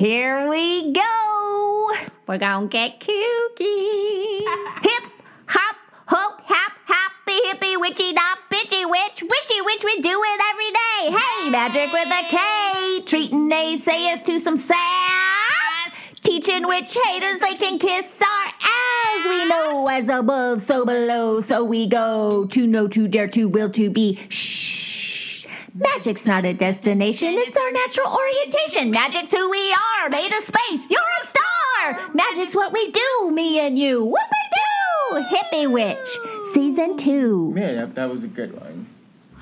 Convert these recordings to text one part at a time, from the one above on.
Here we go. We're gonna get kooky. Hip, hop, hope, hap, happy, hippie, witchy, not bitchy, witch, witchy, witch, we do it every day. Hey, magic with a K. Treating naysayers to some sass. Teaching witch haters they can kiss our ass. We know as above, so below, so we go. To know, to dare, to will, to be. Shh. Magic's not a destination, it's our natural orientation. Magic's who we are, made of space. You're a star. Magic's what we do, me and you. Whoop-a-doo! Hippie Witch, Season 2. Man, that, that was a good one.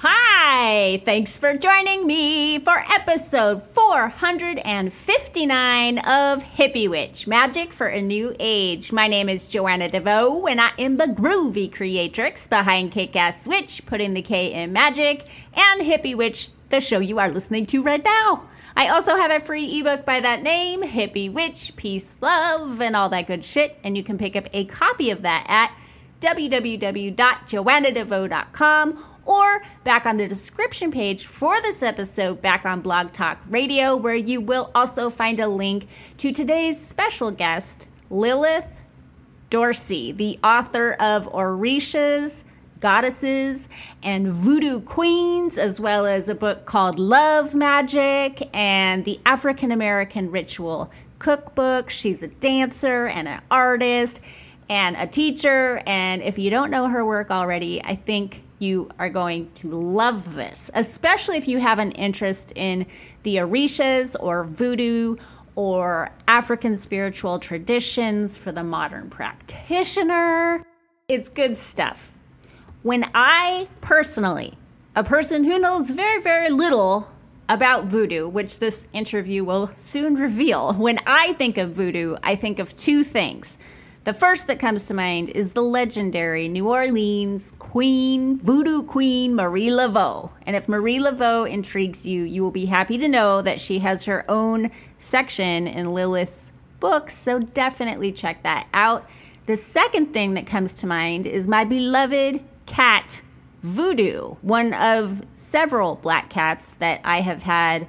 Hi, thanks for joining me for episode 459 of Hippie Witch Magic for a New Age. My name is Joanna DeVoe, and I am the groovy creatrix behind Kick Ass Witch, putting the K in magic, and Hippie Witch, the show you are listening to right now. I also have a free ebook by that name, Hippie Witch, Peace, Love, and all that good shit, and you can pick up a copy of that at www.joannadevoe.com or back on the description page for this episode back on Blog Talk Radio, where you will also find a link to today's special guest, Lilith Dorsey, the author of Orishas, Goddesses, and Voodoo Queens, as well as a book called Love Magic and the African American Ritual Cookbook. She's a dancer and an artist and a teacher. And if you don't know her work already, I think you are going to love this, especially if you have an interest in the Orishas or voodoo or African spiritual traditions for the modern practitioner. It's good stuff. When I personally, a person who knows very, very little about voodoo, which this interview will soon reveal, when I think of voodoo, I think of two things. The first that comes to mind is the legendary New Orleans queen, voodoo queen, Marie Laveau. And if Marie Laveau intrigues you, you will be happy to know that she has her own section in Lilith's books, so definitely check that out. The second thing that comes to mind is my beloved cat, Voodoo, one of several black cats that I have had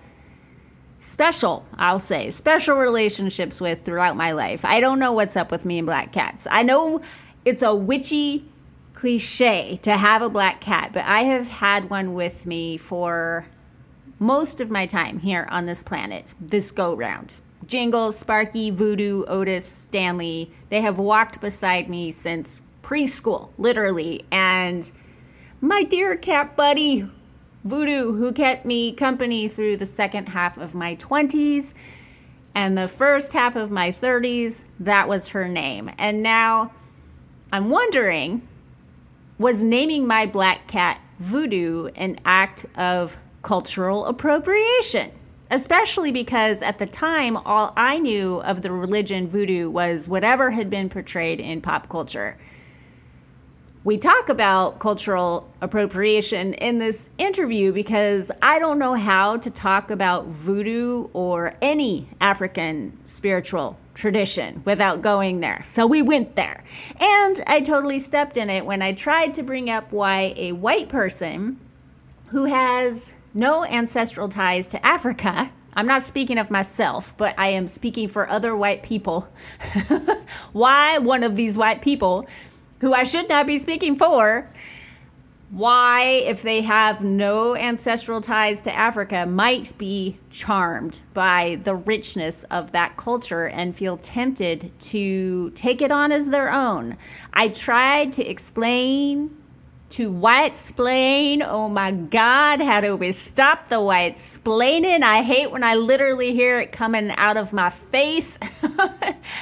special, I'll say, special relationships with throughout my life. I don't know what's up with me and black cats. I know it's a witchy cliche to have a black cat, but I have had one with me for most of my time here on this planet, this go round. Jingle, Sparky, Voodoo, Otis, Stanley, they have walked beside me since preschool, literally. And my dear cat buddy, Voodoo, who kept me company through the second half of my 20s and the first half of my 30s, that was her name. And now I'm wondering was naming my black cat Voodoo an act of cultural appropriation? Especially because at the time, all I knew of the religion voodoo was whatever had been portrayed in pop culture we talk about cultural appropriation in this interview because I don't know how to talk about voodoo or any African spiritual tradition without going there. So we went there. And I totally stepped in it when I tried to bring up why a white person who has no ancestral ties to Africa I'm not speaking of myself, but I am speaking for other white people. Why one of these white people who I should not be speaking for, why, if they have no ancestral ties to Africa, might be charmed by the richness of that culture and feel tempted to take it on as their own. I tried to explain to white splain. Oh my God, how do we stop the white splaining? I hate when I literally hear it coming out of my face.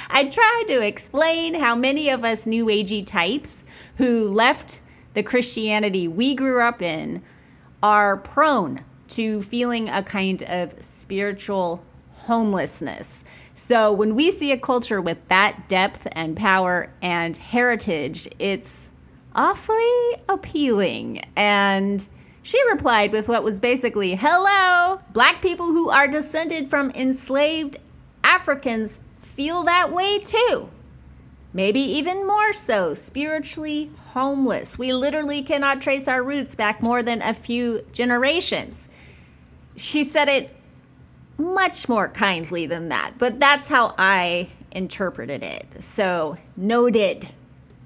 I tried to explain how many of us new agey types who left the Christianity we grew up in are prone to feeling a kind of spiritual homelessness. So when we see a culture with that depth and power and heritage, it's awfully appealing. And she replied with what was basically, Hello! Black people who are descended from enslaved Africans feel that way too. Maybe even more so, spiritually homeless. We literally cannot trace our roots back more than a few generations. She said it much more kindly than that, but that's how I interpreted it. So, noted.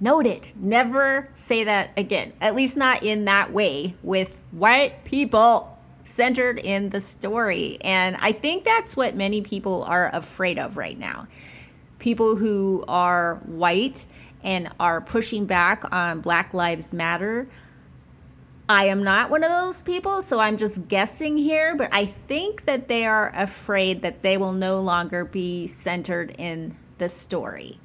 Noted. Never say that again. At least not in that way with white people centered in the story. And I think that's what many people are afraid of right now. People who are white and are pushing back on Black Lives Matter. I am not one of those people, so I'm just guessing here, but I think that they are afraid that they will no longer be centered in the story.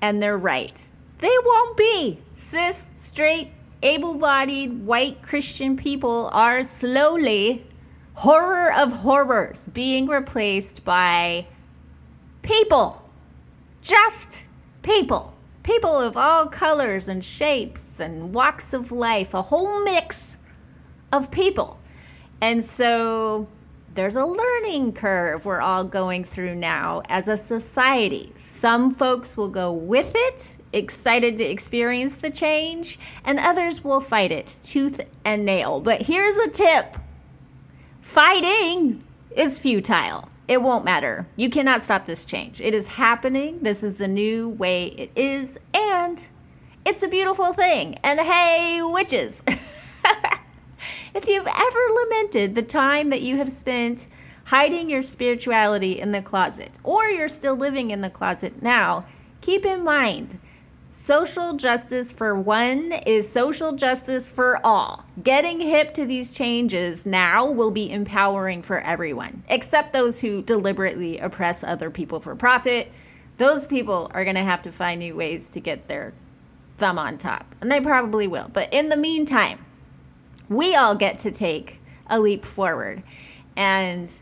And they're right. They won't be. Cis, straight, able bodied, white Christian people are slowly, horror of horrors, being replaced by people. Just people people of all colors and shapes and walks of life, a whole mix of people. And so there's a learning curve we're all going through now as a society. Some folks will go with it, excited to experience the change, and others will fight it tooth and nail. But here's a tip fighting is futile. It won't matter. You cannot stop this change. It is happening. This is the new way it is. And it's a beautiful thing. And hey, witches. if you've ever lamented the time that you have spent hiding your spirituality in the closet, or you're still living in the closet now, keep in mind Social justice for one is social justice for all. Getting hip to these changes now will be empowering for everyone, except those who deliberately oppress other people for profit. Those people are going to have to find new ways to get their thumb on top, and they probably will. But in the meantime, we all get to take a leap forward. And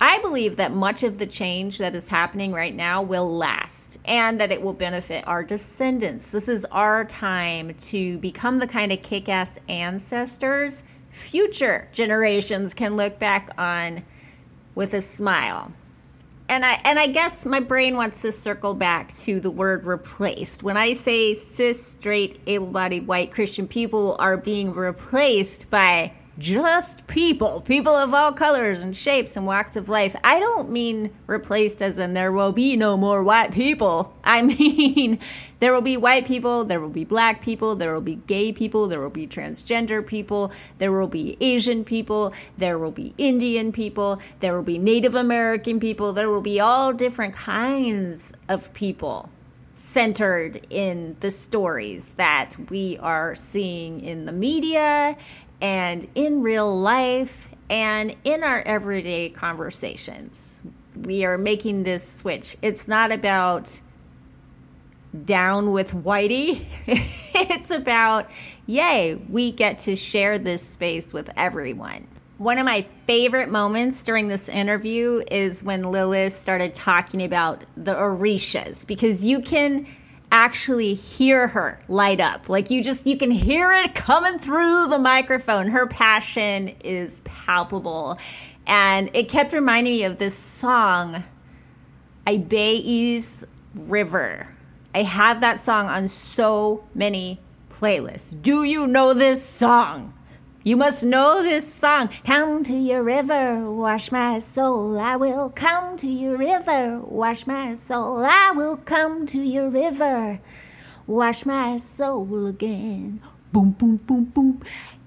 I believe that much of the change that is happening right now will last and that it will benefit our descendants. This is our time to become the kind of kick ass ancestors future generations can look back on with a smile. And I and I guess my brain wants to circle back to the word replaced. When I say cis, straight, able-bodied white Christian people are being replaced by just people, people of all colors and shapes and walks of life. I don't mean replaced as in there will be no more white people. I mean there will be white people, there will be black people, there will be gay people, there will be transgender people, there will be Asian people, there will be Indian people, there will be Native American people, there will be all different kinds of people centered in the stories that we are seeing in the media and in real life and in our everyday conversations. We are making this switch. It's not about down with Whitey. it's about, yay, we get to share this space with everyone. One of my favorite moments during this interview is when Lilith started talking about the Orishas because you can actually hear her light up. Like you just you can hear it coming through the microphone. Her passion is palpable. And it kept reminding me of this song, Ibeyi's River. I have that song on so many playlists. Do you know this song? You must know this song. Come to your river, wash my soul. I will come to your river, wash my soul. I will come to your river, wash my soul again. Boom, boom, boom, boom.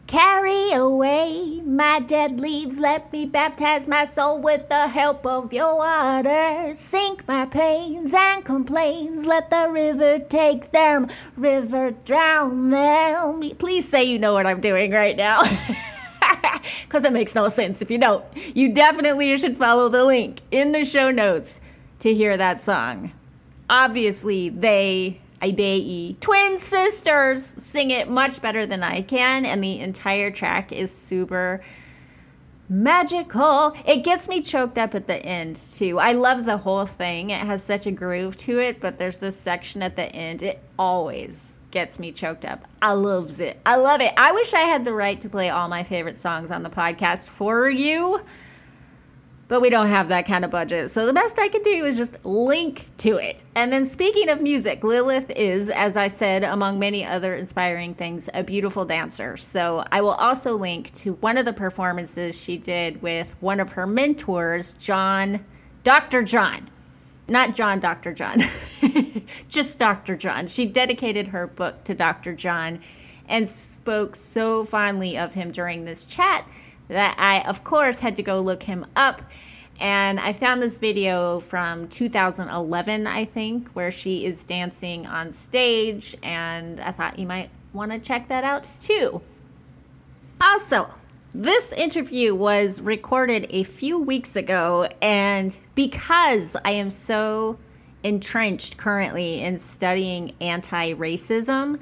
Carry away my dead leaves, let me baptize my soul with the help of your water. Sink my pains and complaints, let the river take them, river drown them. Please say you know what I'm doing right now. Because it makes no sense if you don't. You definitely should follow the link in the show notes to hear that song. Obviously, they Ibeyi twin sisters sing it much better than I can, and the entire track is super magical. It gets me choked up at the end too. I love the whole thing. It has such a groove to it, but there's this section at the end. It always gets me choked up. I loves it. I love it. I wish I had the right to play all my favorite songs on the podcast for you. But we don't have that kind of budget. So the best I could do is just link to it. And then speaking of music, Lilith is, as I said, among many other inspiring things, a beautiful dancer. So I will also link to one of the performances she did with one of her mentors, John, Dr. John. Not John, Dr. John, just Dr. John. She dedicated her book to Dr. John and spoke so fondly of him during this chat that I, of course, had to go look him up. And I found this video from 2011, I think, where she is dancing on stage. And I thought you might want to check that out too. Also, this interview was recorded a few weeks ago. And because I am so entrenched currently in studying anti racism,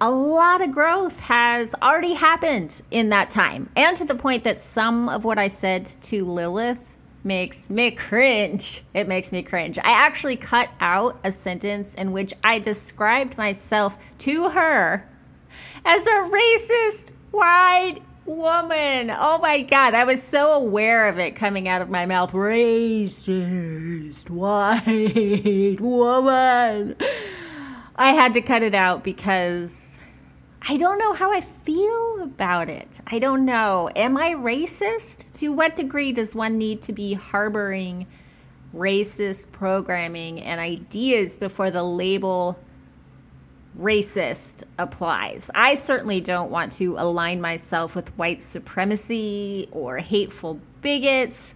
a lot of growth has already happened in that time. And to the point that some of what I said to Lilith makes me cringe. It makes me cringe. I actually cut out a sentence in which I described myself to her as a racist white woman. Oh my God. I was so aware of it coming out of my mouth. Racist white woman. I had to cut it out because I don't know how I feel about it. I don't know. Am I racist? To what degree does one need to be harboring racist programming and ideas before the label racist applies? I certainly don't want to align myself with white supremacy or hateful bigots.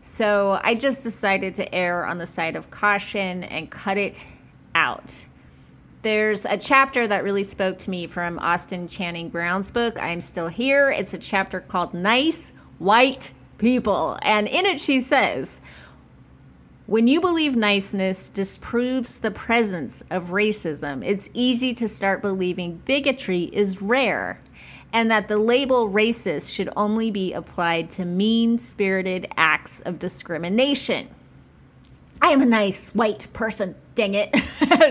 So I just decided to err on the side of caution and cut it out there's a chapter that really spoke to me from Austin Channing Brown's book, I'm Still Here. It's a chapter called Nice White People. And in it, she says, when you believe niceness disproves the presence of racism, it's easy to start believing bigotry is rare and that the label racist should only be applied to mean spirited acts of discrimination. I am a nice white person, dang it.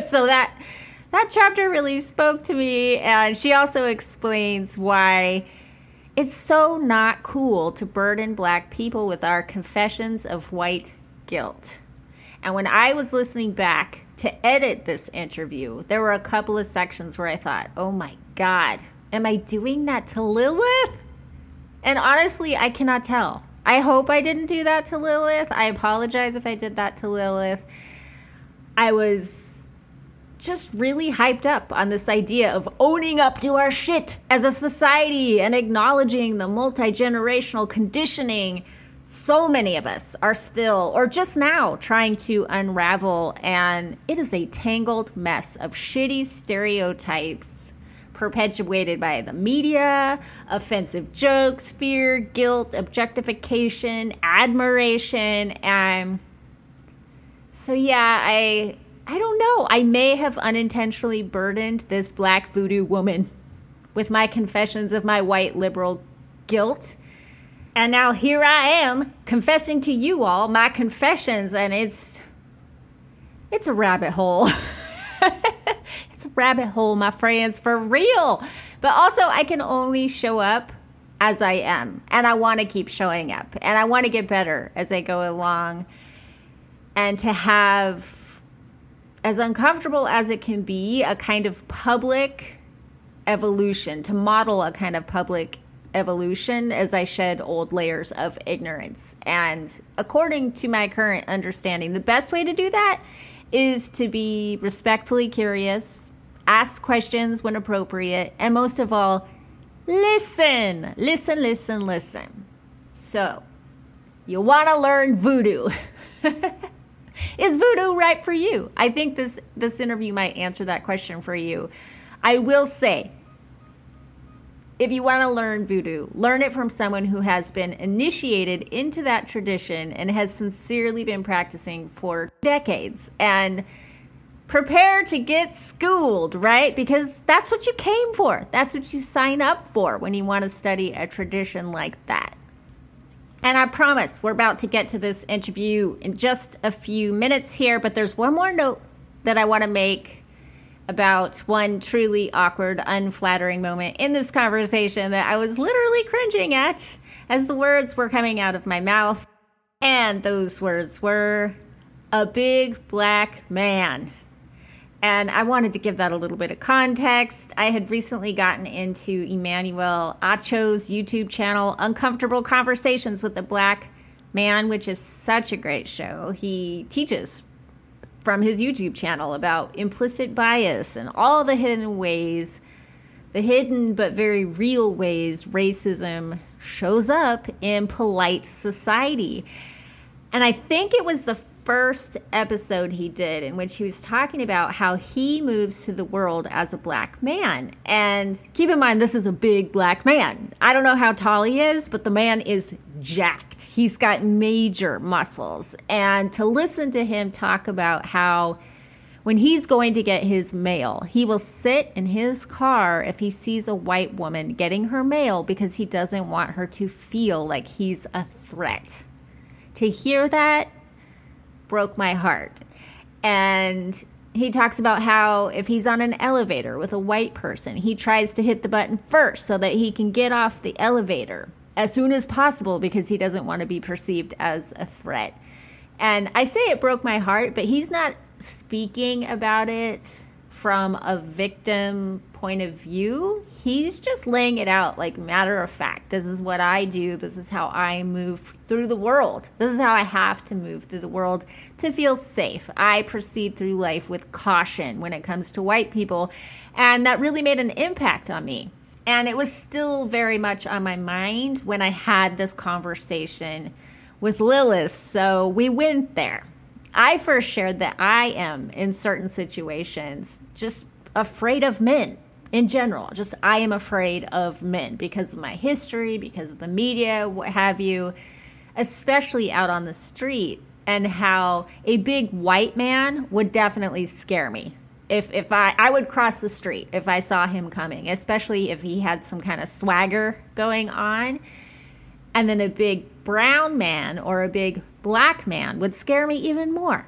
so that that chapter really spoke to me. And she also explains why it's so not cool to burden black people with our confessions of white guilt. And when I was listening back to edit this interview, there were a couple of sections where I thought, oh my God, am I doing that to Lilith? And honestly, I cannot tell. I hope I didn't do that to Lilith. I apologize if I did that to Lilith. I was just really hyped up on this idea of owning up to our shit as a society and acknowledging the multi generational conditioning so many of us are still, or just now, trying to unravel. And it is a tangled mess of shitty stereotypes perpetuated by the media, offensive jokes, fear, guilt, objectification, admiration. And so, yeah, I I don't know. I may have unintentionally burdened this black voodoo woman with my confessions of my white liberal guilt. And now here I am confessing to you all my confessions and it's it's a rabbit hole. it's a rabbit hole, my friends, for real. But also I can only show up as I am and I want to keep showing up and I want to get better as I go along and to have as uncomfortable as it can be, a kind of public evolution, to model a kind of public evolution as I shed old layers of ignorance. And according to my current understanding, the best way to do that is to be respectfully curious, ask questions when appropriate, and most of all, listen, listen, listen, listen. So, you want to learn voodoo. Is voodoo right for you? I think this this interview might answer that question for you. I will say if you want to learn voodoo, learn it from someone who has been initiated into that tradition and has sincerely been practicing for decades and prepare to get schooled, right? Because that's what you came for. That's what you sign up for when you want to study a tradition like that. And I promise we're about to get to this interview in just a few minutes here, but there's one more note that I want to make about one truly awkward, unflattering moment in this conversation that I was literally cringing at as the words were coming out of my mouth. And those words were a big black man. And I wanted to give that a little bit of context. I had recently gotten into Emmanuel Acho's YouTube channel, Uncomfortable Conversations with a Black Man, which is such a great show. He teaches from his YouTube channel about implicit bias and all the hidden ways, the hidden but very real ways racism shows up in polite society. And I think it was the first episode he did in which he was talking about how he moves to the world as a black man. And keep in mind, this is a big black man. I don't know how tall he is, but the man is jacked. He's got major muscles. And to listen to him talk about how when he's going to get his mail, he will sit in his car if he sees a white woman getting her mail because he doesn't want her to feel like he's a threat. To hear that broke my heart. And he talks about how if he's on an elevator with a white person, he tries to hit the button first so that he can get off the elevator as soon as possible because he doesn't want to be perceived as a threat. And I say it broke my heart, but he's not speaking about it from a victim point of view. He's just laying it out like matter of fact. This is what I do. This is how I move through the world. This is how I have to move through the world to feel safe. I proceed through life with caution when it comes to white people. And that really made an impact on me. And it was still very much on my mind when I had this conversation with Lilith. So we went there. I first shared that I am in certain situations just afraid of men in general. Just I am afraid of men because of my history, because of the media, what have you, especially out on the street, and how a big white man would definitely scare me. If if I I would cross the street if I saw him coming, especially if he had some kind of swagger going on. And then a big brown man or a big black man would scare me even more.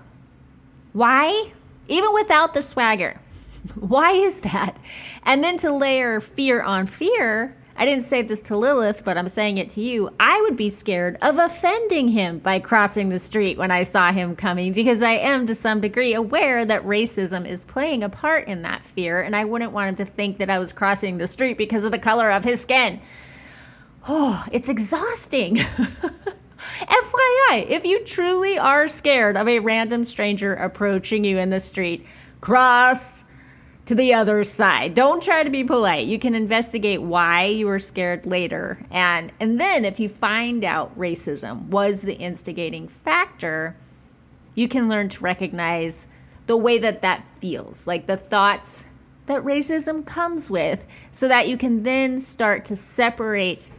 Why? Even without the swagger. Why is that? And then to layer fear on fear, I didn't say this to Lilith, but I'm saying it to you. I would be scared of offending him by crossing the street when I saw him coming because I am to some degree aware that racism is playing a part in that fear, and I wouldn't want him to think that I was crossing the street because of the color of his skin. Oh, it's exhausting. FYI, if you truly are scared of a random stranger approaching you in the street, cross to the other side. Don't try to be polite. You can investigate why you were scared later. And and then if you find out racism was the instigating factor, you can learn to recognize the way that that feels, like the thoughts that racism comes with so that you can then start to separate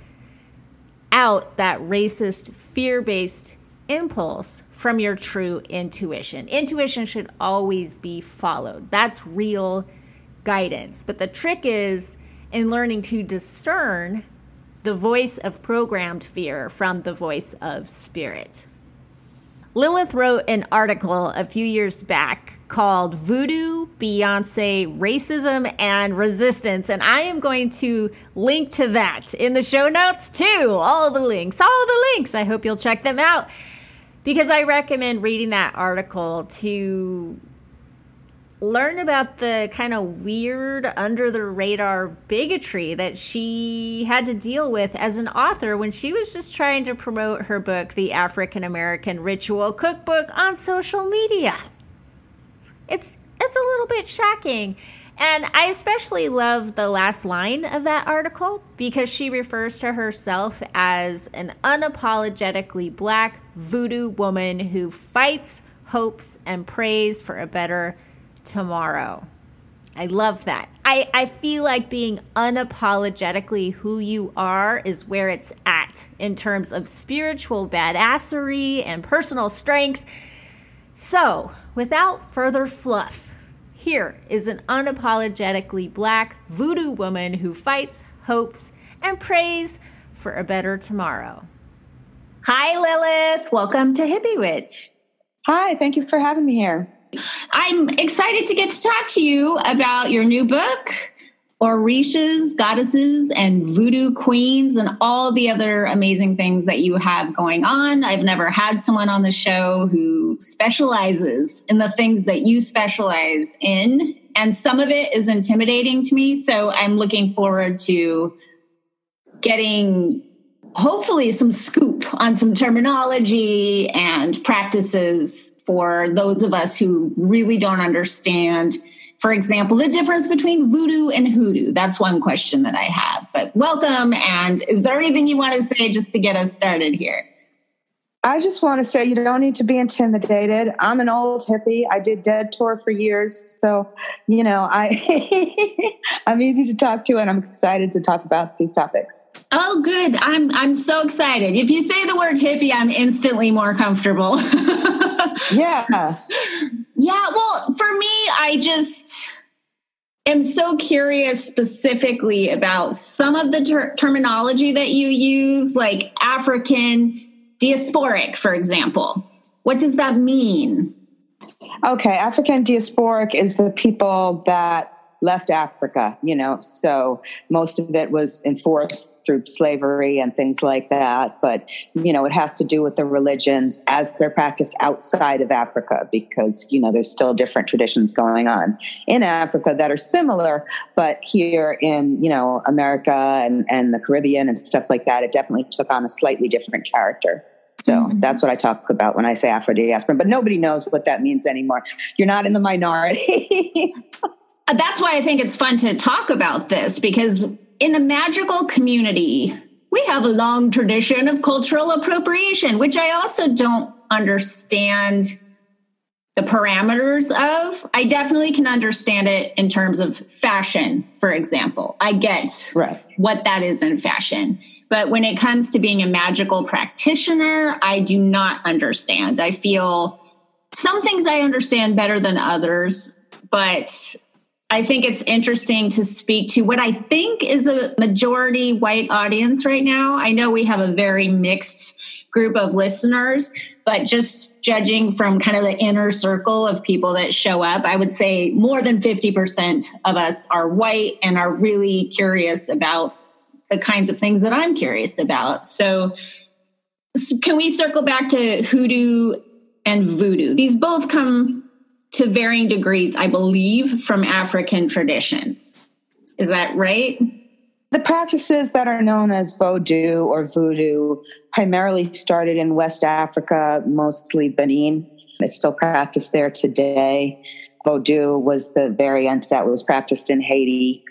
out that racist, fear based impulse from your true intuition. Intuition should always be followed. That's real guidance. But the trick is in learning to discern the voice of programmed fear from the voice of spirit. Lilith wrote an article a few years back called Voodoo, Beyonce, Racism, and Resistance. And I am going to link to that in the show notes too. All the links, all the links. I hope you'll check them out because I recommend reading that article to learn about the kind of weird under the radar bigotry that she had to deal with as an author when she was just trying to promote her book the African American Ritual Cookbook on social media. It's it's a little bit shocking. And I especially love the last line of that article because she refers to herself as an unapologetically black voodoo woman who fights, hopes, and prays for a better tomorrow. I love that. I, I feel like being unapologetically who you are is where it's at in terms of spiritual badassery and personal strength. So, without further fluff, here is an unapologetically black voodoo woman who fights, hopes, and prays for a better tomorrow. Hi, Lilith. Welcome to Hippie Witch. Hi, thank you for having me here. I'm excited to get to talk to you about your new book, Orishas, goddesses, and voodoo queens, and all the other amazing things that you have going on. I've never had someone on the show who specializes in the things that you specialize in. And some of it is intimidating to me. So I'm looking forward to getting hopefully some scoop on some terminology and practices for those of us who really don't understand for example, the difference between voodoo and hoodoo. That's one question that I have. But welcome. And is there anything you want to say just to get us started here? I just want to say you don't need to be intimidated. I'm an old hippie. I did Dead Tour for years, so you know I I'm easy to talk to, and I'm excited to talk about these topics. Oh, good! I'm I'm so excited. If you say the word hippie, I'm instantly more comfortable. yeah, yeah. Well, for me, I just am so curious specifically about some of the ter- terminology that you use, like African diasporic, for example. What does that mean? Okay, African diasporic is the people that left Africa, you know, so most of it was enforced through slavery and things like that. But, you know, it has to do with the religions as they're practiced outside of Africa because, you know, there's still different traditions going on in Africa that are similar, but here in, you know, America and, and the Caribbean and stuff like that, it definitely took on a slightly different character. So mm-hmm. that's what I talk about when I say Afro diaspora. But nobody knows what that means anymore. You're not in the minority. Uh, that's why I think it's fun to talk about this because in the magical community, we have a long tradition of cultural appropriation, which I also don't understand the parameters of. I definitely can understand it in terms of fashion, for example. I get right. what that is in fashion. But when it comes to being a magical practitioner, I do not understand. I feel some things I understand better than others, but I think it's interesting to speak to what I think is a majority white audience right now. I know we have a very mixed group of listeners, but just judging from kind of the inner circle of people that show up, I would say more than 50% of us are white and are really curious about the kinds of things that I'm curious about. So, can we circle back to hoodoo and voodoo? These both come to varying degrees, I believe, from African traditions. Is that right? The practices that are known as Vodou or Voodoo primarily started in West Africa, mostly Benin. It's still practiced there today. Vodou was the variant that was practiced in Haiti.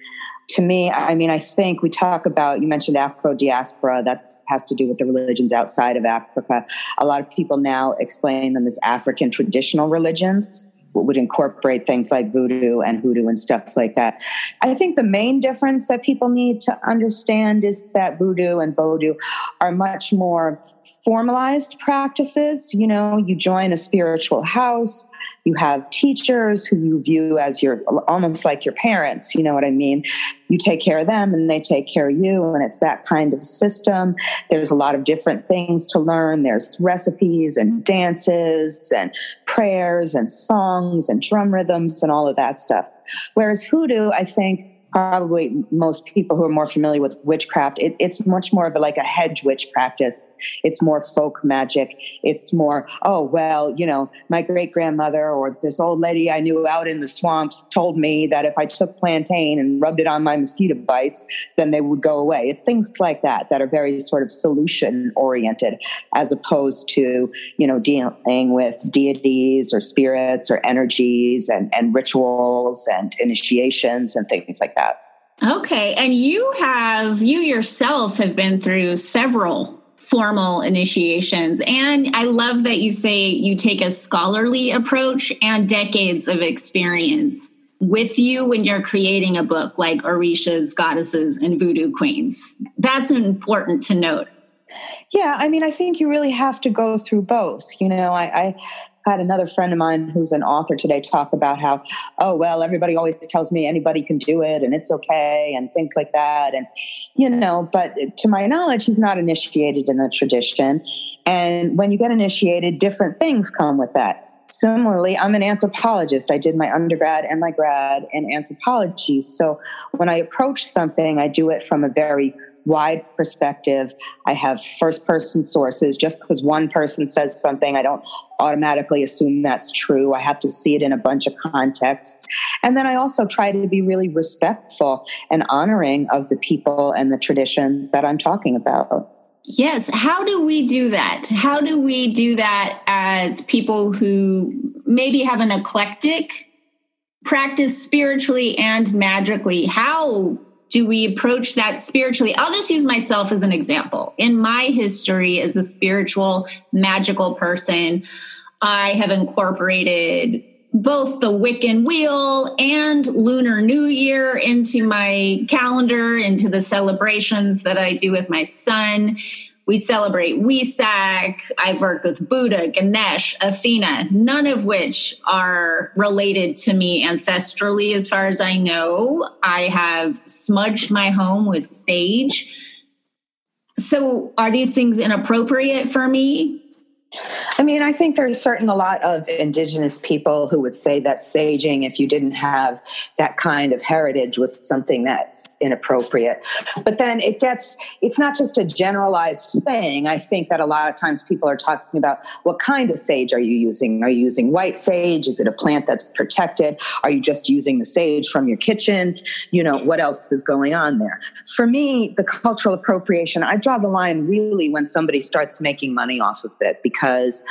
To me, I mean, I think we talk about, you mentioned Afro diaspora, that has to do with the religions outside of Africa. A lot of people now explain them as African traditional religions would incorporate things like voodoo and hoodoo and stuff like that. I think the main difference that people need to understand is that voodoo and vodou are much more formalized practices. You know, you join a spiritual house, you have teachers who you view as your almost like your parents you know what i mean? You take care of them and they take care of you and it's that kind of system. There's a lot of different things to learn. There's recipes and dances and prayers and songs and drum rhythms and all of that stuff. Whereas hoodoo i think probably most people who are more familiar with witchcraft, it, it's much more of a, like a hedge witch practice. It's more folk magic. It's more, oh, well, you know, my great grandmother or this old lady I knew out in the swamps told me that if I took plantain and rubbed it on my mosquito bites, then they would go away. It's things like that that are very sort of solution oriented as opposed to, you know, dealing with deities or spirits or energies and, and rituals and initiations and things like that. Okay. And you have, you yourself have been through several formal initiations. And I love that you say you take a scholarly approach and decades of experience with you when you're creating a book like Orishas, Goddesses, and Voodoo Queens. That's important to note. Yeah, I mean, I think you really have to go through both. You know, I, I had another friend of mine who's an author today talk about how, oh, well, everybody always tells me anybody can do it and it's okay and things like that. And, you know, but to my knowledge, he's not initiated in the tradition. And when you get initiated, different things come with that Similarly, I'm an anthropologist. I did my undergrad and my grad in anthropology. So when I approach something, I do it from a very wide perspective. I have first person sources. Just because one person says something, I don't automatically assume that's true. I have to see it in a bunch of contexts. And then I also try to be really respectful and honoring of the people and the traditions that I'm talking about. Yes. How do we do that? How do we do that as people who maybe have an eclectic practice spiritually and magically? How do we approach that spiritually? I'll just use myself as an example. In my history as a spiritual, magical person, I have incorporated both the Wiccan wheel and Lunar New Year into my calendar, into the celebrations that I do with my son. We celebrate Wesak. I've worked with Buddha, Ganesh, Athena, none of which are related to me ancestrally, as far as I know. I have smudged my home with sage. So, are these things inappropriate for me? I mean, I think there's certain a lot of indigenous people who would say that saging, if you didn't have that kind of heritage, was something that's inappropriate. But then it gets, it's not just a generalized thing. I think that a lot of times people are talking about what kind of sage are you using? Are you using white sage? Is it a plant that's protected? Are you just using the sage from your kitchen? You know, what else is going on there? For me, the cultural appropriation, I draw the line really when somebody starts making money off of it because because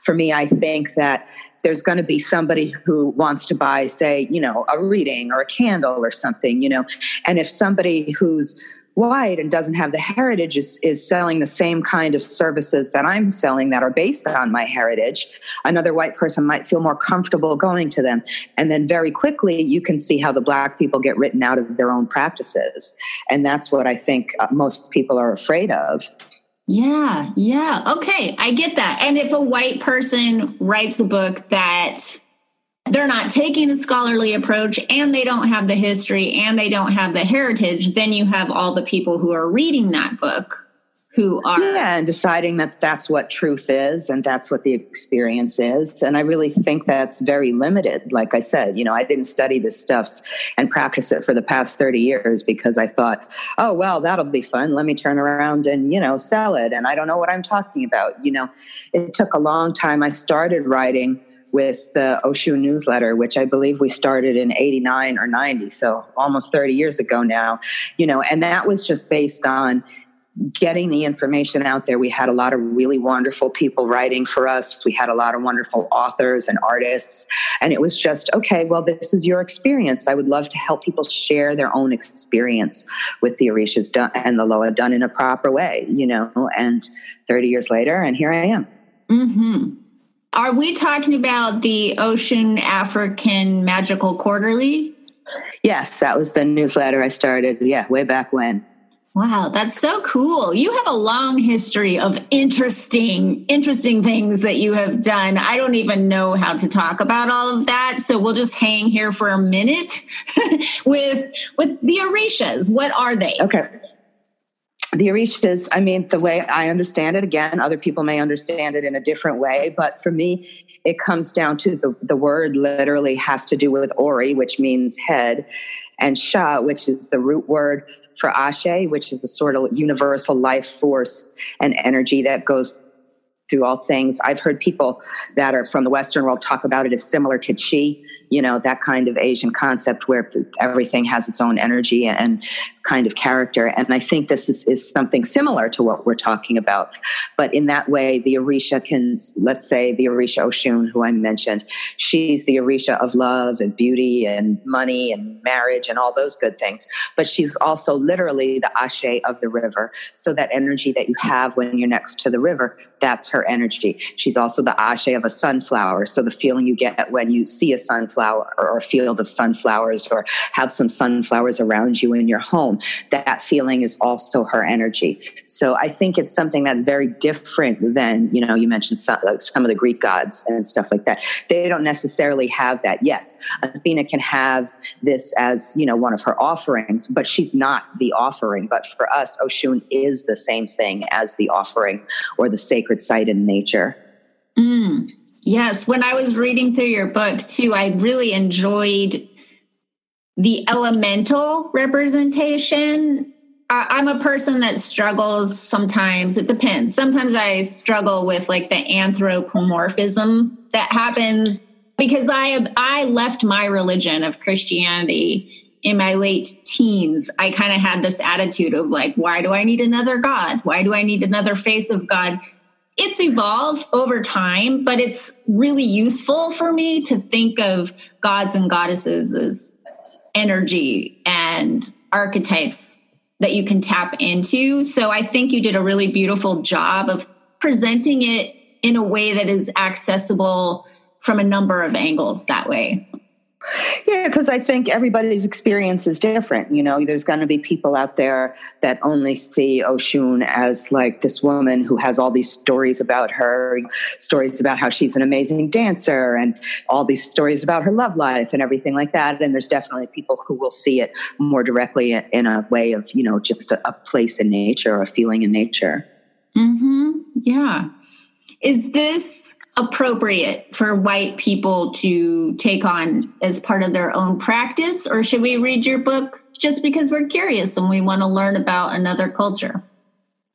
for me, I think that there's going to be somebody who wants to buy, say, you know, a reading or a candle or something, you know. And if somebody who's white and doesn't have the heritage is, is selling the same kind of services that I'm selling that are based on my heritage, another white person might feel more comfortable going to them. And then very quickly, you can see how the black people get written out of their own practices. And that's what I think uh, most people are afraid of. Yeah, yeah. Okay, I get that. And if a white person writes a book that they're not taking a scholarly approach and they don't have the history and they don't have the heritage, then you have all the people who are reading that book who are. Yeah and deciding that that's what truth is and that's what the experience is. And i really think that's very limited. Like i said you know i didn't study this stuff and practice it for the past 30 years because i thought oh well that'll be fun. Let me turn around and you know sell it and i don't know what i'm talking about. You know it took a long time. I started writing with the Oshun newsletter, which I believe we started in 89 or 90, so almost 30 years ago now, you know, and that was just based on getting the information out there. We had a lot of really wonderful people writing for us. We had a lot of wonderful authors and artists. And it was just, okay, well, this is your experience. I would love to help people share their own experience with the Orishas done, and the Loa done in a proper way, you know. And 30 years later, and here I am. Mm-hmm. Are we talking about the Oshun African Magical Quarterly? Yes, that was the newsletter I started, yeah, way back when. Wow, that's so cool. You have a long history of interesting, interesting things that you have done. I don't even know how to talk about all of that. So we'll just hang here for a minute with with the Orishas. What are they? Okay. The Orishas, I mean, the way I understand it, again, other people may understand it in a different way, but for me, it comes down to the, the word literally has to do with Ori, which means head, and Sha, which is the root word for Ashe, which is a sort of universal life force and energy that goes through all things. I've heard people that are from the Western world talk about it as similar to Chi, you know, that kind of Asian concept where everything has its own energy and kind of character. And I think this is, is something similar to what we're talking about. But in that way, the Orisha can, let's say the Orisha Oshun, who I mentioned, she's the Orisha of love and beauty and money and marriage and all those good things. But she's also literally the Ashe of the river. So that energy that you have when you're next to the river, that's her energy. She's also the Ashe of a sunflower. So the feeling you get when you see a sunflower sunflower or a field of sunflowers or have some sunflowers around you in your home, that feeling is also her energy. So I think it's something that's very different than, you know, you mentioned some, some of the Greek gods and stuff like that. They don't necessarily have that. Yes, Athena can have this as, you know, one of her offerings, but she's not the offering. But for us, Oshun is the same thing as the offering or the sacred site in nature. Mm. Yes, when I was reading through your book too, I really enjoyed the elemental representation. I'm a person that struggles sometimes. It depends. Sometimes I struggle with like the anthropomorphism that happens because I I left my religion of Christianity in my late teens. I kind of had this attitude of like, why do I need another God? Why do I need another face of God? It's evolved over time, but it's really useful for me to think of gods and goddesses as energy and archetypes that you can tap into. So I think you did a really beautiful job of presenting it in a way that is accessible from a number of angles that way. Yeah, because I think everybody's experience is different. You know, there's going to be people out there that only see Oshun as like this woman who has all these stories about her, stories about how she's an amazing dancer, and all these stories about her love life and everything like that. And there's definitely people who will see it more directly in a way of, you know, just a, a place in nature a feeling in nature. Hmm. Yeah. Is this appropriate for white people to take on as part of their own practice? Or should we read your book just because we're curious and we want to learn about another culture?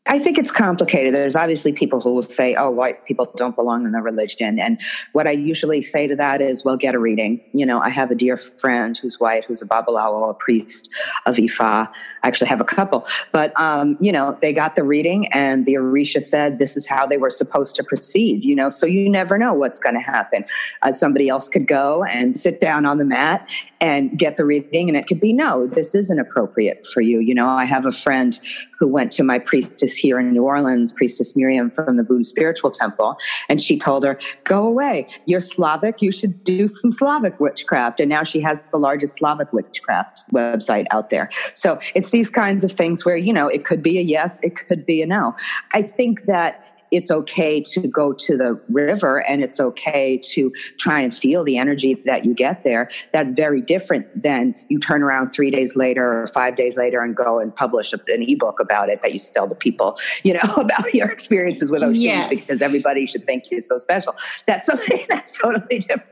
I think it's complicated. There's obviously people who will say, oh, white people don't belong in the religion. And what I usually say to that is, well, get a reading. You know, I have a dear friend who's white, who's a Babalawo, a priest of Ifa. Actually have a couple. But, um, you know, they got the reading and the Orisha said this is how they were supposed to proceed, you know, so you never know what's going to happen. Uh, somebody else could go and sit down on the mat and get the reading and it could be no this isn't appropriate for you you know i have a friend who went to my priestess here in new orleans priestess miriam from the voodoo spiritual temple and she told her go away you're slavic you should do some slavic witchcraft and now she has the largest slavic witchcraft website out there so it's these kinds of things where you know it could be a yes it could be a no. I think that it's okay to go to the river and it's okay to try and feel the energy that you get there. That's very different than you turn around three days later or five days later and go and publish an ebook about it that you tell the people, you know, about your experiences with Oshun yes. because everybody should think you're so special. That's something that's totally different.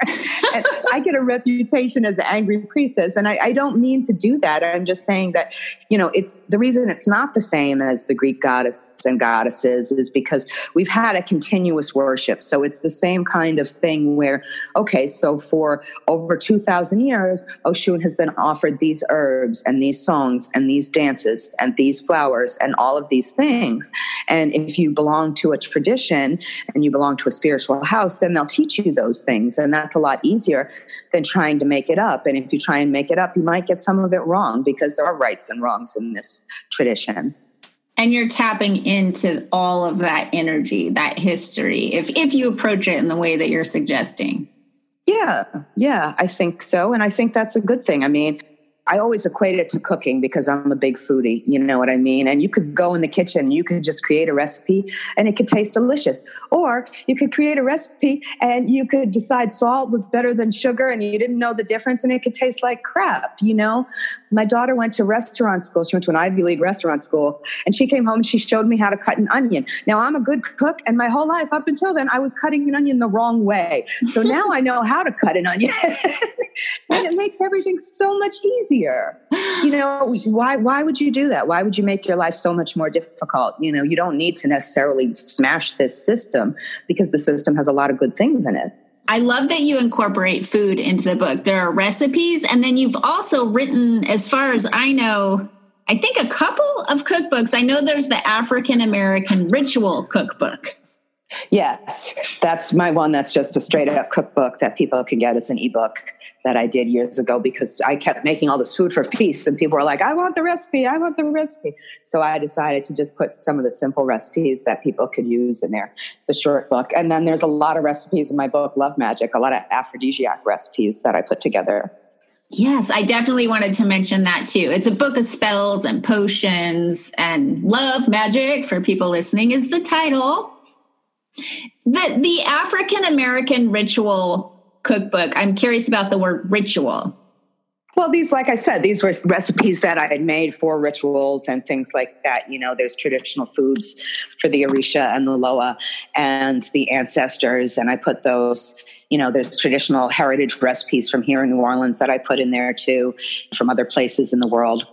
I get a reputation as an angry priestess, and I, I don't mean to do that. I'm just saying that, you know, it's the reason it's not the same as the Greek goddess and goddesses is because we've had a continuous worship. So it's the same kind of thing where, okay, so for over 2,000 years, Oshun has been offered these herbs and these songs and these dances and these flowers and all of these things. And if you belong to a tradition and you belong to a spiritual house, then they'll teach you those things. And that's a lot easier than trying to make it up. And if you try and make it up, you might get some of it wrong because there are rights and wrongs in this tradition and you're tapping into all of that energy that history if if you approach it in the way that you're suggesting. Yeah. Yeah i think so. And i think that's a good thing. I mean I always equate it to cooking because I'm a big foodie. You know what I mean? And you could go in the kitchen, you could just create a recipe and it could taste delicious. Or you could create a recipe and you could decide salt was better than sugar and you didn't know the difference and it could taste like crap, you know? My daughter went to restaurant school. She went to an Ivy League restaurant school and she came home and she showed me how to cut an onion. Now I'm a good cook and my whole life up until then I was cutting an onion the wrong way. So now I know how to cut an onion. and it makes everything so much easier. You know, why why would you do that? Why would you make your life so much more difficult? You know, you don't need to necessarily smash this system because the system has a lot of good things in it. I love that you incorporate food into the book. There are recipes, and then you've also written, as far as I know, I think a couple of cookbooks. I know there's the African American Ritual Cookbook. Yes, that's my one that's just a straight up cookbook that people can get as an ebook that I did years ago because I kept making all this food for feasts and people were like, I want the recipe, I want the recipe. So I decided to just put some of the simple recipes that people could use in there. It's a short book. And then there's a lot of recipes in my book, Love Magic, a lot of aphrodisiac recipes that I put together. Yes, I definitely wanted to mention that too. It's a book of spells and potions and love magic for people listening is the title. The the African American ritual cookbook, I'm curious about the word ritual. Well, these, like I said, these were recipes that I had made for rituals and things like that. You know, there's traditional foods for the Orisha and the Loa and the ancestors, and I put those. You know, there's traditional heritage recipes from here in New Orleans that I put in there too, from other places in the world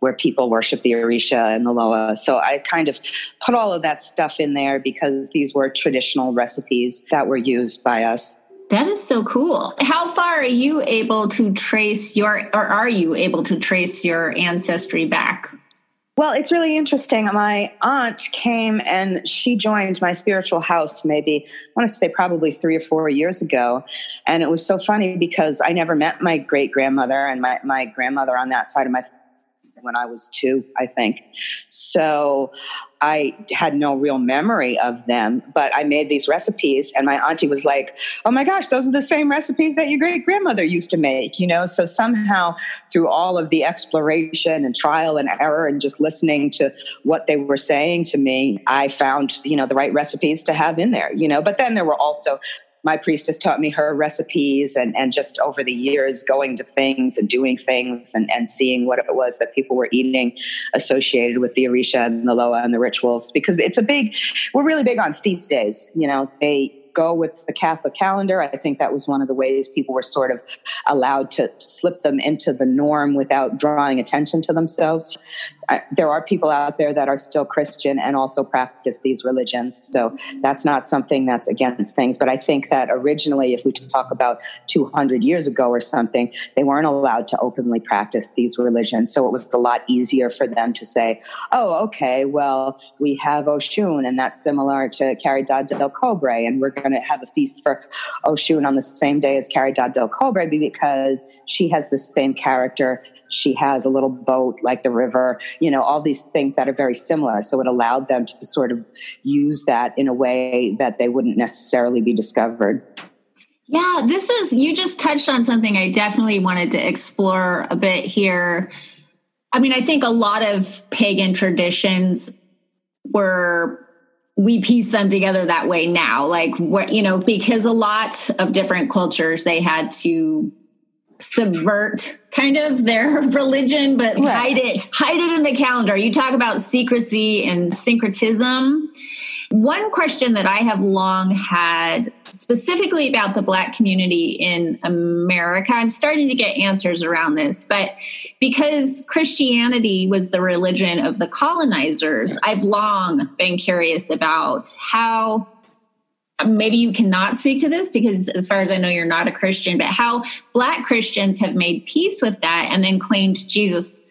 where people worship the Orisha and the Loa. So I kind of put all of that stuff in there because these were traditional recipes that were used by us. That is so cool. How far are you able to trace your, or are you able to trace your ancestry back? Well, it's really interesting. My aunt came and she joined my spiritual house maybe, I want to say probably three or four years ago. And it was so funny because I never met my great grandmother and my, my grandmother on that side of my when I was two, I think. So I had no real memory of them, but I made these recipes, and my auntie was like, Oh my gosh, those are the same recipes that your great grandmother used to make, you know? So somehow, through all of the exploration and trial and error, and just listening to what they were saying to me, I found, you know, the right recipes to have in there, you know? But then there were also my priestess taught me her recipes and, and just over the years going to things and doing things and, and seeing what it was that people were eating associated with the Orisha and the Loa and the rituals because it's a big we're really big on feast days you know they go with the Catholic calendar. I think that was one of the ways people were sort of allowed to slip them into the norm without drawing attention to themselves. There are people out there that are still Christian and also practice these religions. So that's not something that's against things. But I think that originally, if we talk about 200 years ago or something, they weren't allowed to openly practice these religions. So it was a lot easier for them to say, oh, okay, well, we have Oshun, and that's similar to Caridad del Cobre, and we're going to have a feast for Oshun on the same day as Caridad del Cobre because she has the same character. She has a little boat like the river, you know, all these things that are very similar. So it allowed them to sort of use that in a way that they wouldn't necessarily be discovered. Yeah, this is, you just touched on something I definitely wanted to explore a bit here. I mean, I think a lot of pagan traditions were we piece them together that way now like what you know because a lot of different cultures they had to subvert kind of their religion but right. hide it. Hide it in the calendar. You talk about secrecy and syncretism. One question that I have long had specifically about the Black community in America, I'm starting to get answers around this, but because Christianity was the religion of the colonizers, I've long been curious about how maybe you cannot speak to this because as far as i know you're not a christian but how black christians have made peace with that and then claimed jesus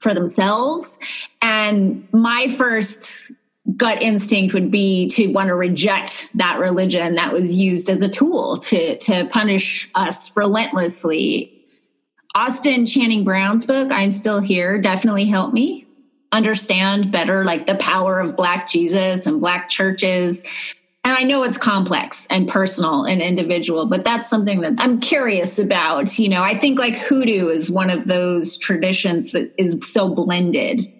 for themselves and my first gut instinct would be to want to reject that religion that was used as a tool to to punish us relentlessly. Austin Channing Brown's book, I'm Still Here, definitely helped me understand better like the power of black Jesus and black churches. And I know it's complex and personal and individual, but that's something that I'm curious about. You know, I think like hoodoo is one of those traditions that is so blended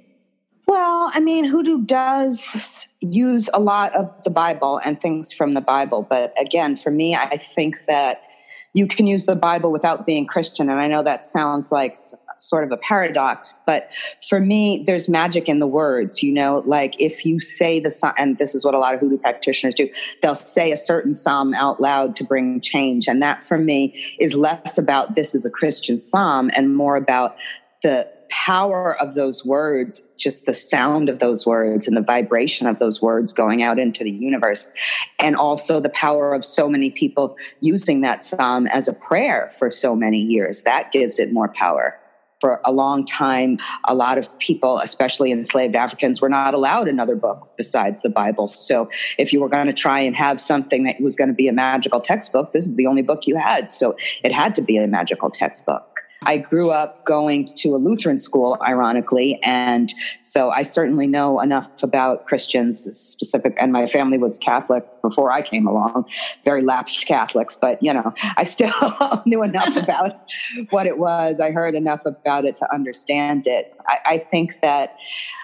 well, I mean, hoodoo does use a lot of the Bible and things from the Bible. But again, for me, I think that you can use the Bible without being Christian. And I know that sounds like sort of a paradox, but for me, there's magic in the words. You know, like if you say the and this is what a lot of hoodoo practitioners do, they'll say a certain psalm out loud to bring change. And that for me is less about this is a Christian psalm and more about the power of those words, just the sound of those words and the vibration of those words going out into the universe. And also the power of so many people using that psalm as a prayer for so many years. That gives it more power. For a long time, a lot of people, especially enslaved Africans, were not allowed another book besides the Bible. So, if you were going to try and have something that was going to be a magical textbook, this is the only book you had. So, it had to be a magical textbook. I grew up going to a Lutheran school, ironically, and so I certainly know enough about Christians specific, and my family was Catholic before I came along, very lapsed Catholics, but you know, I still knew enough about what it was. I heard enough about it to understand it. I, I think that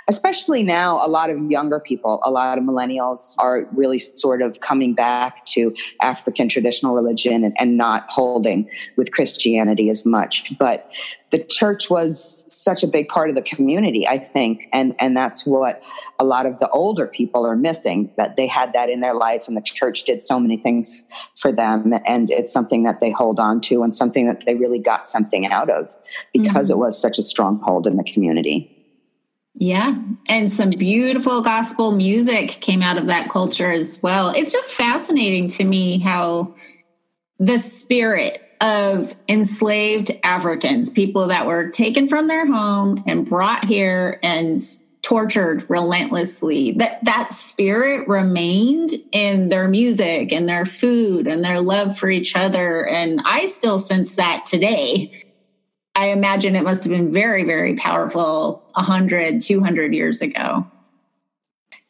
especially now, a lot of younger people, a lot of millennials are really sort of coming back to African traditional religion and, and, not holding with Christianity as much. But the church was such a big part of the community, I think, and, and that's what a lot of the older people are missing that they had that in their life and the church did so many things for them and it's something that they hold on to and something that they really got something out of because mm-hmm. it was such a stronghold in the community yeah. And some beautiful gospel music came out of that culture as well. It's just fascinating to me how the spirit of enslaved Africans, people that were taken from their home and brought here and tortured relentlessly, that that spirit remained in their music and their food and their love for each other. And I still sense that today I imagine it must have been very, very powerful 100, 200 years ago.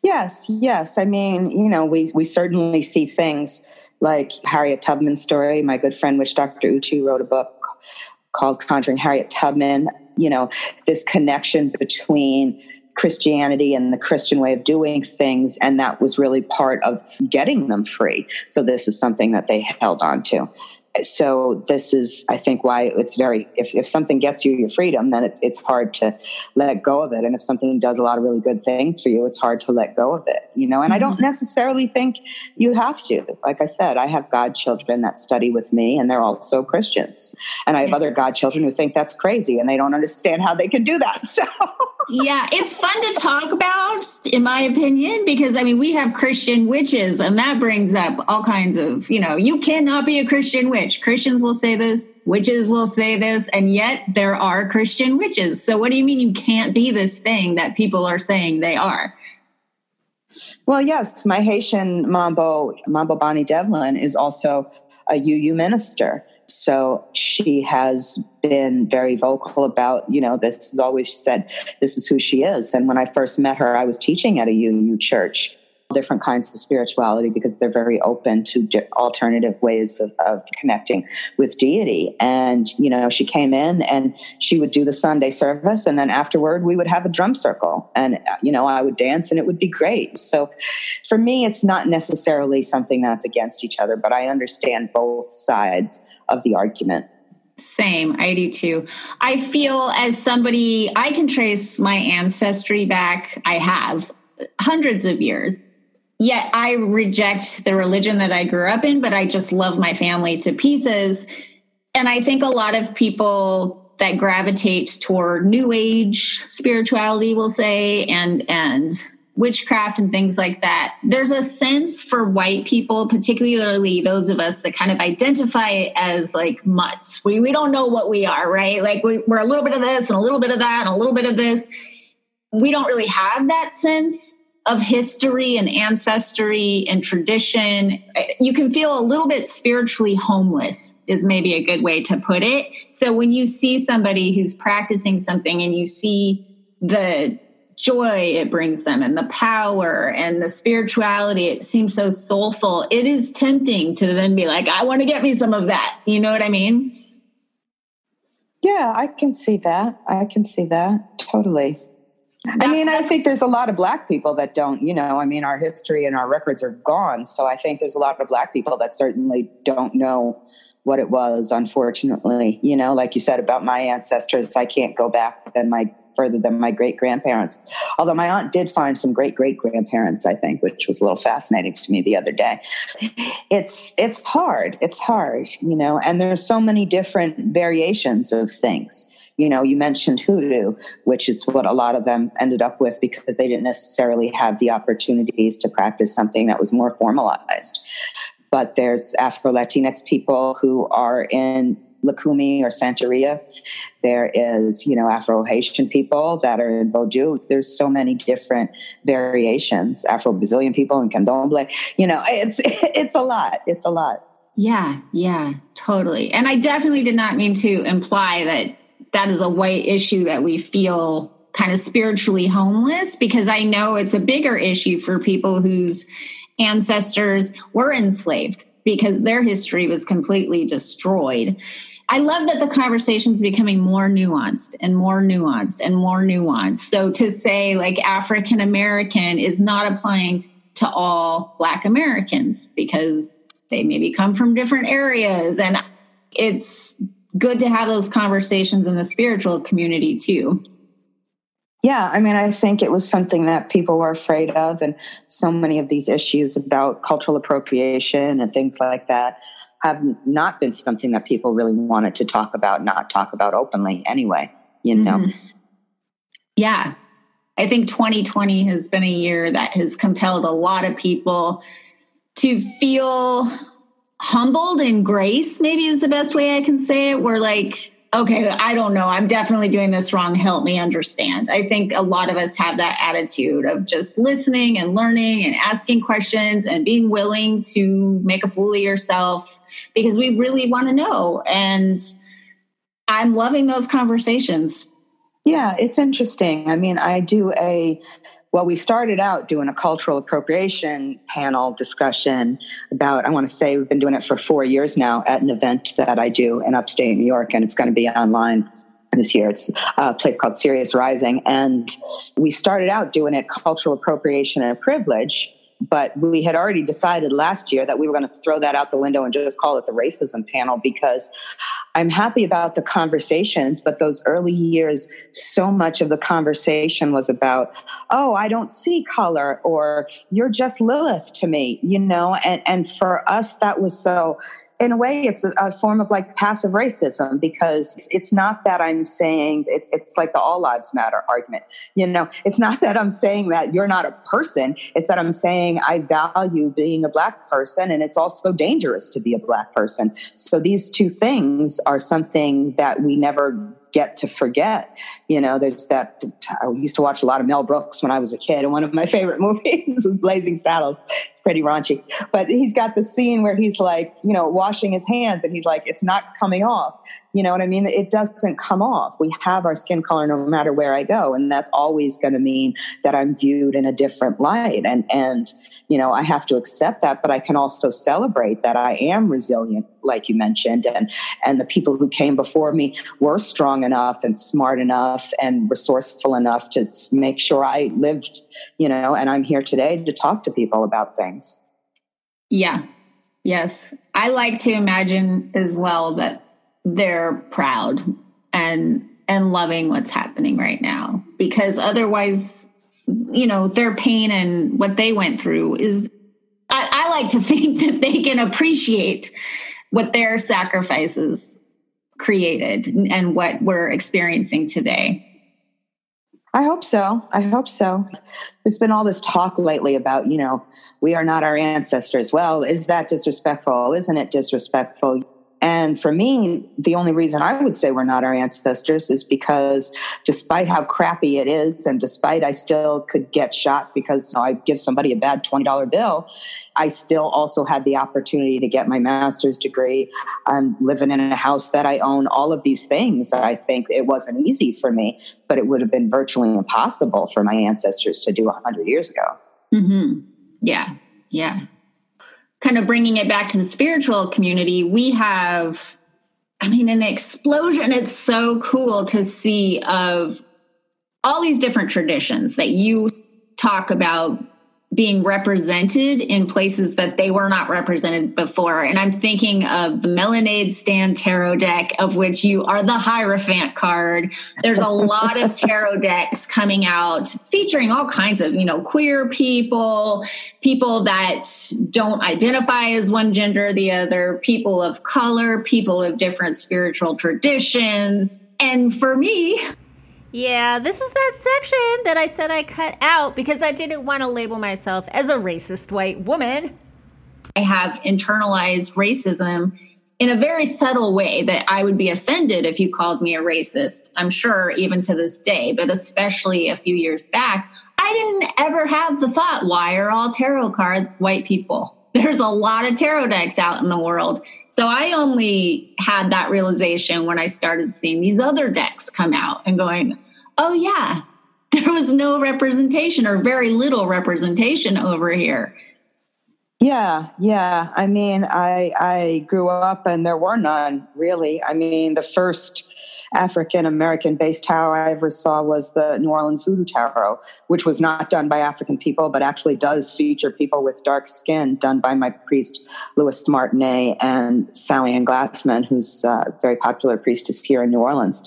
Yes, yes. I mean, you know, we, we certainly see things like Harriet Tubman's story. My good friend, Witch Dr. Utu, wrote a book called Conjuring Harriet Tubman. You know, this connection between Christianity and the Christian way of doing things, and that was really part of getting them free. So this is something that they held on to so this is i think why it's very if, if something gets you your freedom then it's it's hard to let go of it and if something does a lot of really good things for you it's hard to let go of it you know and mm-hmm. i don't mm-hmm. necessarily think you have to like i said i have godchildren that study with me and they're also christians and i have yeah. other godchildren who think that's crazy and they don't understand how they can do that so yeah it's fun to talk about in my opinion because i mean we have christian witches and that brings up all kinds of you know you cannot be a christian witch. Christians will say this, witches will say this, and yet there are Christian witches. So, what do you mean you can't be this thing that people are saying they are? Well, yes, my Haitian Mambo, Mambo Bonnie Devlin, is also a UU minister. So she has been very vocal about, you know, this has always said this is who she is. And when I first met her, I was teaching at a UU church different kinds of spirituality because they're very open to alternative ways of, of, connecting with deity. And, you know, she came in and she would do the Sunday service. And then afterward, we would have a drum circle and, uh, you know, I would dance and it would be great. So for me, it's not necessarily something that's against each other, but I understand both sides of the argument. Same, I do too. I feel as somebody, I can trace my ancestry back, I have hundreds of years yet I reject the religion that I grew up in, but I just love my family to pieces. And I think a lot of people that gravitate toward new age spirituality will say and and witchcraft and things like that there's a sense for white people particularly those of us that kind of identify as like mutts we, we don't know what we are right like we, we're a little bit of this and a little bit of that and a little bit of this we don't really have that sense of history and ancestry and tradition. You can feel a little bit spiritually homeless, is maybe a good way to put it. So when you see somebody who's practicing something and you see the joy it brings them and the power and the spirituality, it seems so soulful. It is tempting to then be like, I want to get me some of that. You know what I mean? Yeah, I can see that. I can see that totally. I mean, I think there's a lot of black people that don't, you know, I mean, our history and our records are gone. So I think there's a lot of black people that certainly don't know what it was, unfortunately. You know, like you said about my ancestors, I can't go back than my further than my great grandparents. Although my aunt did find some great great grandparents, I think, which was a little fascinating to me the other day. It's it's hard. It's hard, you know, and there's so many different variations of things you know, you mentioned hoodoo, which is what a lot of them ended up with because they didn't necessarily have the opportunities to practice something that was more formalized. But there's Afro Latinx people who are in Lucumi or Santeria. There is, you know, Afro Haitian people that are in Vodou. There's so many different variations. Afro Brazilian people in Candomblé. You know, it's it's a lot. It's a lot. Yeah, yeah, totally. And I definitely did not mean to imply that that is a white issue that we feel kind of spiritually homeless because I know it's a bigger issue for people whose ancestors were enslaved because their history was completely destroyed. I love that the conversation is becoming more nuanced and more nuanced and more nuanced. So to say like African American is not applying to all Black Americans because they maybe come from different areas. And it's good to have those conversations in the spiritual community too. Yeah, I mean, I think it was something that people were afraid of, and so many of these issues about cultural appropriation and things like that have not been something that people really wanted to talk about, not talk about openly anyway, you know? Mm-hmm. Yeah. I think 2020 has been a year that has compelled a lot of people to feel humbled and grace, maybe is the best way I can say it. We're like, okay, I don't know. I'm definitely doing this wrong. Help me understand. I think a lot of us have that attitude of just listening and learning and asking questions and being willing to make a fool of yourself because we really want to know. And I'm loving those conversations. Yeah, it's interesting. I mean, I do a well, we started out doing a cultural appropriation panel discussion about, I want to say we've been doing it for four years now at an event that I do in upstate New York, and it's going to be online this year. It's a place called Sirius Rising. And we started out doing it cultural appropriation and privilege but we had already decided last year that we were going to throw that out the window and just call it the racism panel because I'm happy about the conversations, but those early years, so much of the conversation was about, oh, I don't see color, or you're just Lilith to me, you know? And, and for us, that was so in a way, it's a, form of like passive racism because it's, it's not that I'm saying it's, it's like the all lives matter argument. You know, it's not that I'm saying that you're not a person. It's that I'm saying I value being a black person and it's also dangerous to be a black person. So these two things are something that we never get to forget. You know, there's that. I used to watch a lot of Mel Brooks when I was a kid, and one of my favorite movies was Blazing Saddles. Pretty raunchy, but he's got the scene where he's like, you know, washing his hands, and he's like, it's not coming off. You know what I mean? It doesn't come off. We have our skin color no matter where I go, and that's always going to mean that I'm viewed in a different light. And and you know, I have to accept that, but I can also celebrate that I am resilient, like you mentioned, and and the people who came before me were strong enough and smart enough and resourceful enough to make sure I lived, you know, and I'm here today to talk to people about things. Yeah. Yes. I like to imagine as well that they're proud and and loving what's happening right now because otherwise you know their pain and what they went through is I, I like to think that they can appreciate what their sacrifices created and what we're experiencing today I hope so. I hope so. There's been all this talk lately about, you know, we are not our ancestors. Well, is that disrespectful? Isn't it disrespectful? And for me, the only reason I would say we're not our ancestors is because despite how crappy it is, and despite I still could get shot because you know, I give somebody a bad $20 bill, I still also had the opportunity to get my master's degree. I'm living in a house that I own, all of these things. I think it wasn't easy for me, but it would have been virtually impossible for my ancestors to do 100 years ago. Mm-hmm. Yeah. Yeah kind of bringing it back to the spiritual community, we have, I mean, an explosion. It's so cool to see of all these different traditions that you talk about being represented in places that they were not represented before. And I'm thinking of the Melanade Stand Tarot deck, of which you are the Hierophant card. There's a lot of tarot decks coming out featuring all kinds of, you know, queer people, people that don't identify as one gender or the other, people of color, people of different spiritual traditions. And for me, yeah, this is that section that I said I cut out because I didn't want to label myself as a racist white woman. I have internalized racism in a very subtle way that I would be offended if you called me a racist. I'm sure even to this day, but especially a few years back, I didn't ever have the thought, why are all tarot cards white people? There's a lot of tarot decks out in the world. So I only had that realization when I started seeing these other decks come out and going, oh, yeah, there was no representation or very little representation over here. Yeah, yeah. I mean, I I grew up and there were none really. I mean, the first African American based tarot I ever saw was the New Orleans Voodoo Tarot, which was not done by African people, but actually does feature people with dark skin, done by my priest Louis Martinié and Sallie Ann Glassman, who's a very popular priestess here in New Orleans.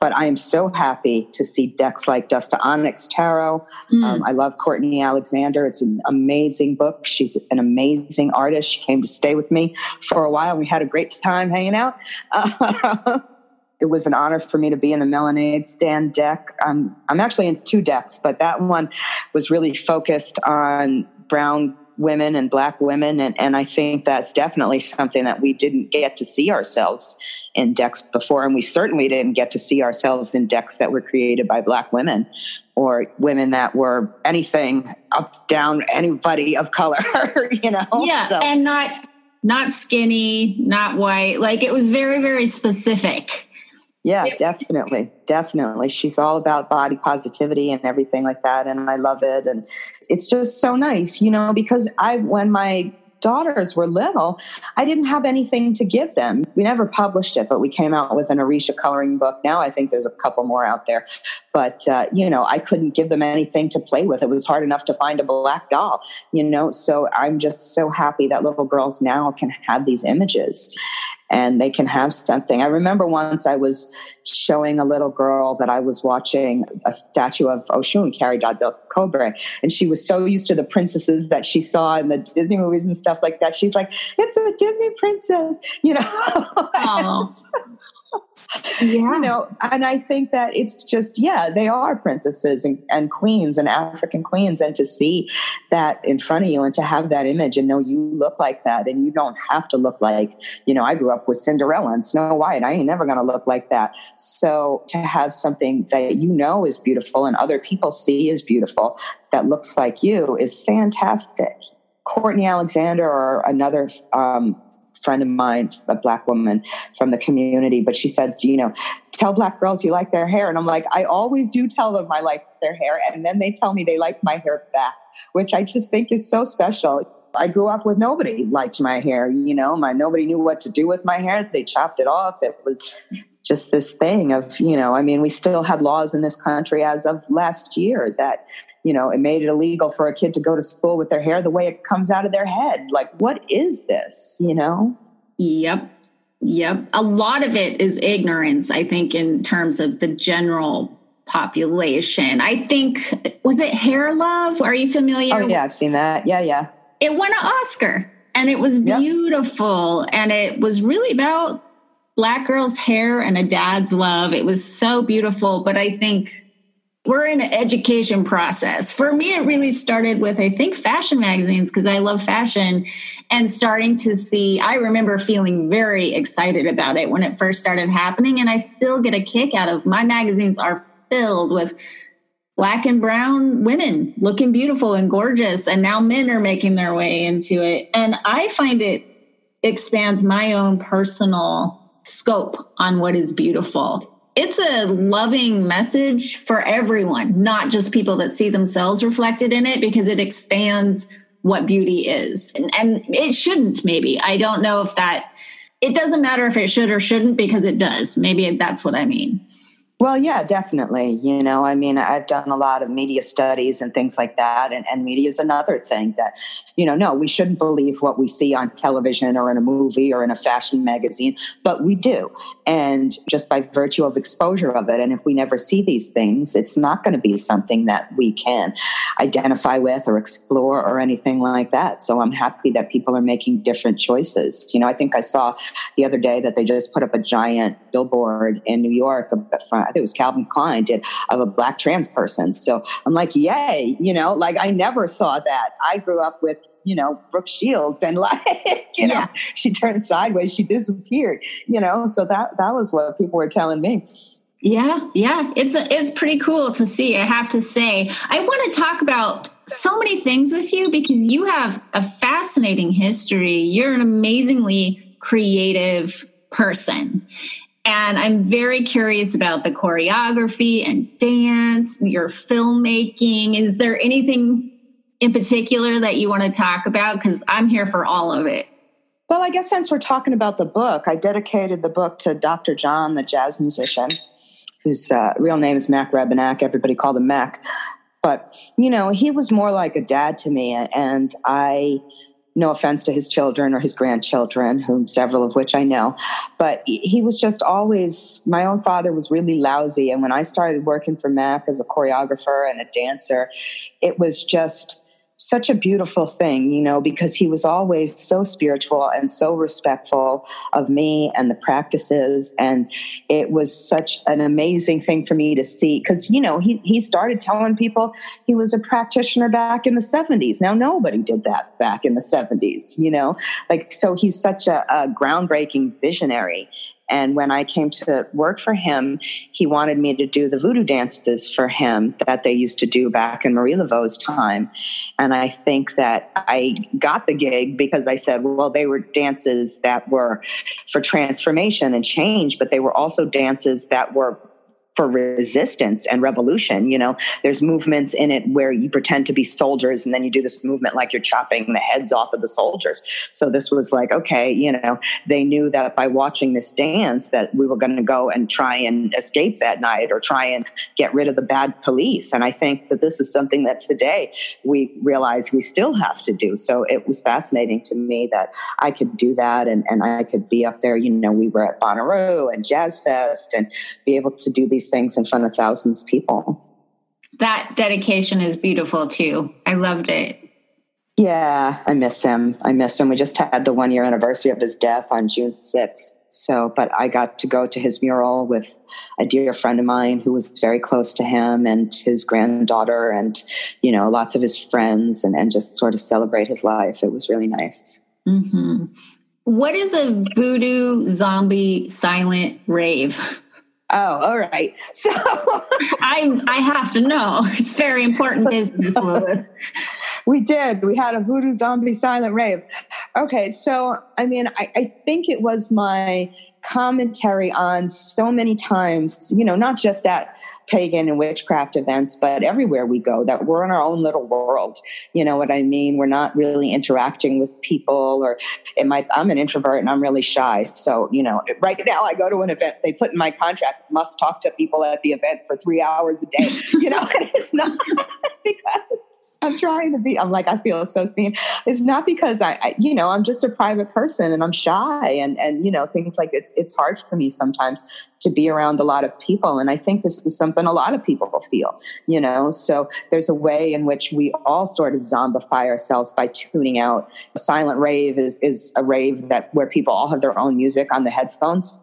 But I am so happy to see decks like Dust II Onyx Tarot. Mm. Um, I love Courtney Alexander. It's an amazing book. She's an amazing artist. She came to stay with me for a while. We had a great time hanging out. it was an honor for me to be in the Melanade stand deck. I'm I'm actually in two decks, but that one was really focused on brown women and black women. And, and I think that's definitely something that we didn't get to see ourselves in decks before. And we certainly didn't get to see ourselves in decks that were created by black women or women that were anything up, down, anybody of color, you know? Yeah. So. And not, not skinny, not white. Like it was very, very specific. Yeah, definitely. Definitely. She's all about body positivity and everything like that. And I love it. And it's just so nice, you know, because I, when my daughters were little, I didn't have anything to give them. We never published it, but we came out with an Orisha coloring book. Now I think there's a couple more out there. But, uh, you know, I couldn't give them anything to play with. It was hard enough to find a black doll, you know. So I'm just so happy that little girls now can have these images and they can have something. I remember once I was showing a little girl that I was watching a statue of Oshun, Caridad del Cobre, and she was so used to the princesses that she saw in the Disney movies and stuff like that. She's like, "It's a Disney princess," you know. yeah. you know and i think that it's just yeah they are princesses and, and, queens and african queens and to see that in front of you and to have that image and know you look like that and you don't have to look like you know i grew up with cinderella and snow white. I ain't never going to look like that. So to have something that you know is beautiful and other people see is beautiful that looks like you is fantastic. Courtney alexander or another um, friend of mine, a black woman from the community, but she said, you know, tell black girls you like their hair. And I'm like, I always do tell them I like their hair. And then they tell me they like my hair back, which I just think is so special. I grew up with nobody liked my hair, you know, my nobody knew what to do with my hair. They chopped it off. It was just this thing of, you know, I mean, we still had laws in this country as of last year that you know, it made it illegal for a kid to go to school with their hair the way it comes out of their head. Like, what is this, you know? Yep. Yep. A lot of it is ignorance, I think, in terms of the general population. I think, was it Hair Love? Are you familiar? Oh, yeah, I've seen that. Yeah, yeah. It won an Oscar and it was beautiful. Yep. And it was really about black girls' hair and a dad's love. It was so beautiful. But I think we're in an education process. For me, it really started with, I think, fashion magazines because I love fashion and starting to see. I remember feeling very excited about it when it first started happening. And I still get a kick out of my magazines are filled with black and brown women looking beautiful and gorgeous. And now men are making their way into it. And I find it expands my own personal scope on what is beautiful it's a loving message for everyone, not just people that see themselves reflected in it, because it expands what beauty is. And, and, it shouldn't, maybe. I don't know if that, it doesn't matter if it should or shouldn't, because it does. Maybe that's what I mean. Well, yeah, definitely. You know, I mean, I've done a lot of media studies and things like that. And, and media is another thing that, you know, no, we shouldn't believe what we see on television or in a movie or in a fashion magazine, but we do. And just by virtue of exposure of it. And if we never see these things, it's not going to be something that we can identify with or explore or anything like that. So I'm happy that people are making different choices. You know, I think I saw the other day that they just put up a giant billboard in New York I think it was Calvin Klein did of a black trans person. So I'm like, yay, you know, like I never saw that. I grew up with, you know, Brooke Shields and like, you yeah. know, she turned sideways, she disappeared, you know, so that, that was what people were telling me. Yeah, yeah, it's a, it's pretty cool to see. I have to say, I want to talk about so many things with you because you have a fascinating history. You're an amazingly creative person, and I'm very curious about the choreography and dance, your filmmaking. Is there anything in particular that you want to talk about? Because I'm here for all of it. Well, I guess since we're talking about the book, I dedicated the book to Dr. John, the jazz musician, whose uh, real name is Mac Rebennack. Everybody called him Mac. But, you know, he was more like a dad to me. And I, no offense to his children or his grandchildren, whom several of which I know, but he was just always, my own father was really lousy. And when I started working for Mac as a choreographer and a dancer, it was just, such a beautiful thing, you know, because he was always so spiritual and so respectful of me and the practices. And it was such an amazing thing for me to see because, you know, he, he started telling people he was a practitioner back in the 70s. Now, nobody did that back in the 70s, you know, like, so he's such a, a groundbreaking visionary. And when I came to work for him, he wanted me to do the voodoo dances for him that they used to do back in Marie Laveau's time. And I think that I got the gig because I said, well, they were dances that were for transformation and change, but they were also dances that were for resistance and revolution. You know, there's movements in it where you pretend to be soldiers and then you do this movement like you're chopping the heads off of the soldiers. So this was like, okay, you know, they knew that by watching this dance that we were going to go and try and escape that night or try and get rid of the bad police. And I think that this is something that today we realize we still have to do. So it was fascinating to me that I could do that and, and I could be up there. You know, we were at Bonnaroo and Jazz Fest and be able to do these things in front of thousands of people. That dedication is beautiful too. I loved it. Yeah, I miss him. I miss him. We just had the one year anniversary of his death on June 6th. So, but I got to go to his mural with a dear friend of mine who was very close to him and his granddaughter and, you know, lots of his friends and, and just sort of celebrate his life. It was really nice. Mm-hmm. What is a voodoo zombie silent rave? Oh, all right. So I I have to know. It's very important business, Lilith. We did. We had a voodoo zombie silent rave. Okay, so I mean, I, I think it was my commentary on so many times, you know, not just at pagan and witchcraft events, but everywhere we go, that we're in our own little world. You know what I mean? We're not really interacting with people, or it might, I'm an introvert and I'm really shy. So, you know, right now I go to an event, they put in my contract, must talk to people at the event for three hours a day, you know, and it's not because I'm trying to be. I'm like, I feel so seen. It's not because I, I, you know, I'm just a private person and I'm shy and and you know things like it's it's hard for me sometimes to be around a lot of people. And I think this is something a lot of people feel. You know, so there's a way in which we all sort of zombify ourselves by tuning out. A silent rave is is a rave that where people all have their own music on the headphones,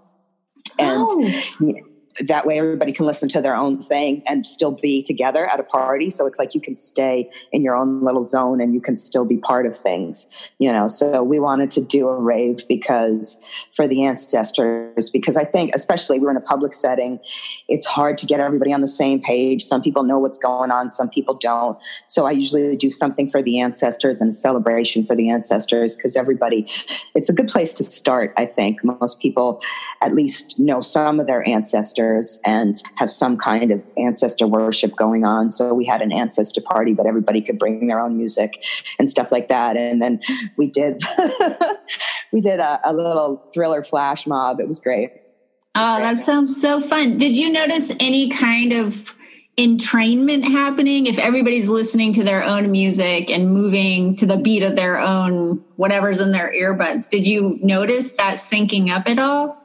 and. Oh. You know, that way everybody can listen to their own thing and still be together at a party. So it's like you can stay in your own little zone and you can still be part of things you know? So we wanted to do a rave because for the ancestors because i think especially we're in a public setting it's hard to get everybody on the same page. Some people know what's going on some people don't. So i usually do something for the ancestors and a celebration for the ancestors because everybody it's a good place to start i think. Most people at least know some of their ancestors ancestors and have some kind of ancestor worship going on. So we had an ancestor party, but everybody could bring their own music and stuff like that. And then we did we did a, a little thriller flash mob. It was great. Oh, that sounds so fun. Did you notice any kind of entrainment happening if everybody's listening to their own music and moving to the beat of their own whatever's in their earbuds? Did you notice that syncing up at all?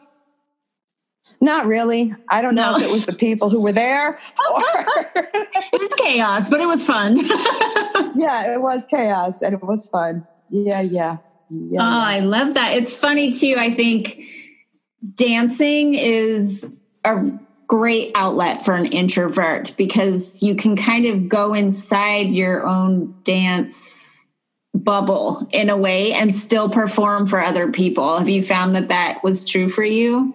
Not really. I don't know if it was the people who were there or it was chaos, but it was fun. yeah, it was chaos and it was fun. Yeah, yeah. Yeah, oh. I love that. It's funny too. I think dancing is a great outlet for an introvert because you can kind of go inside your own dance bubble in a way and still perform for other people. Have you found that that was true for you?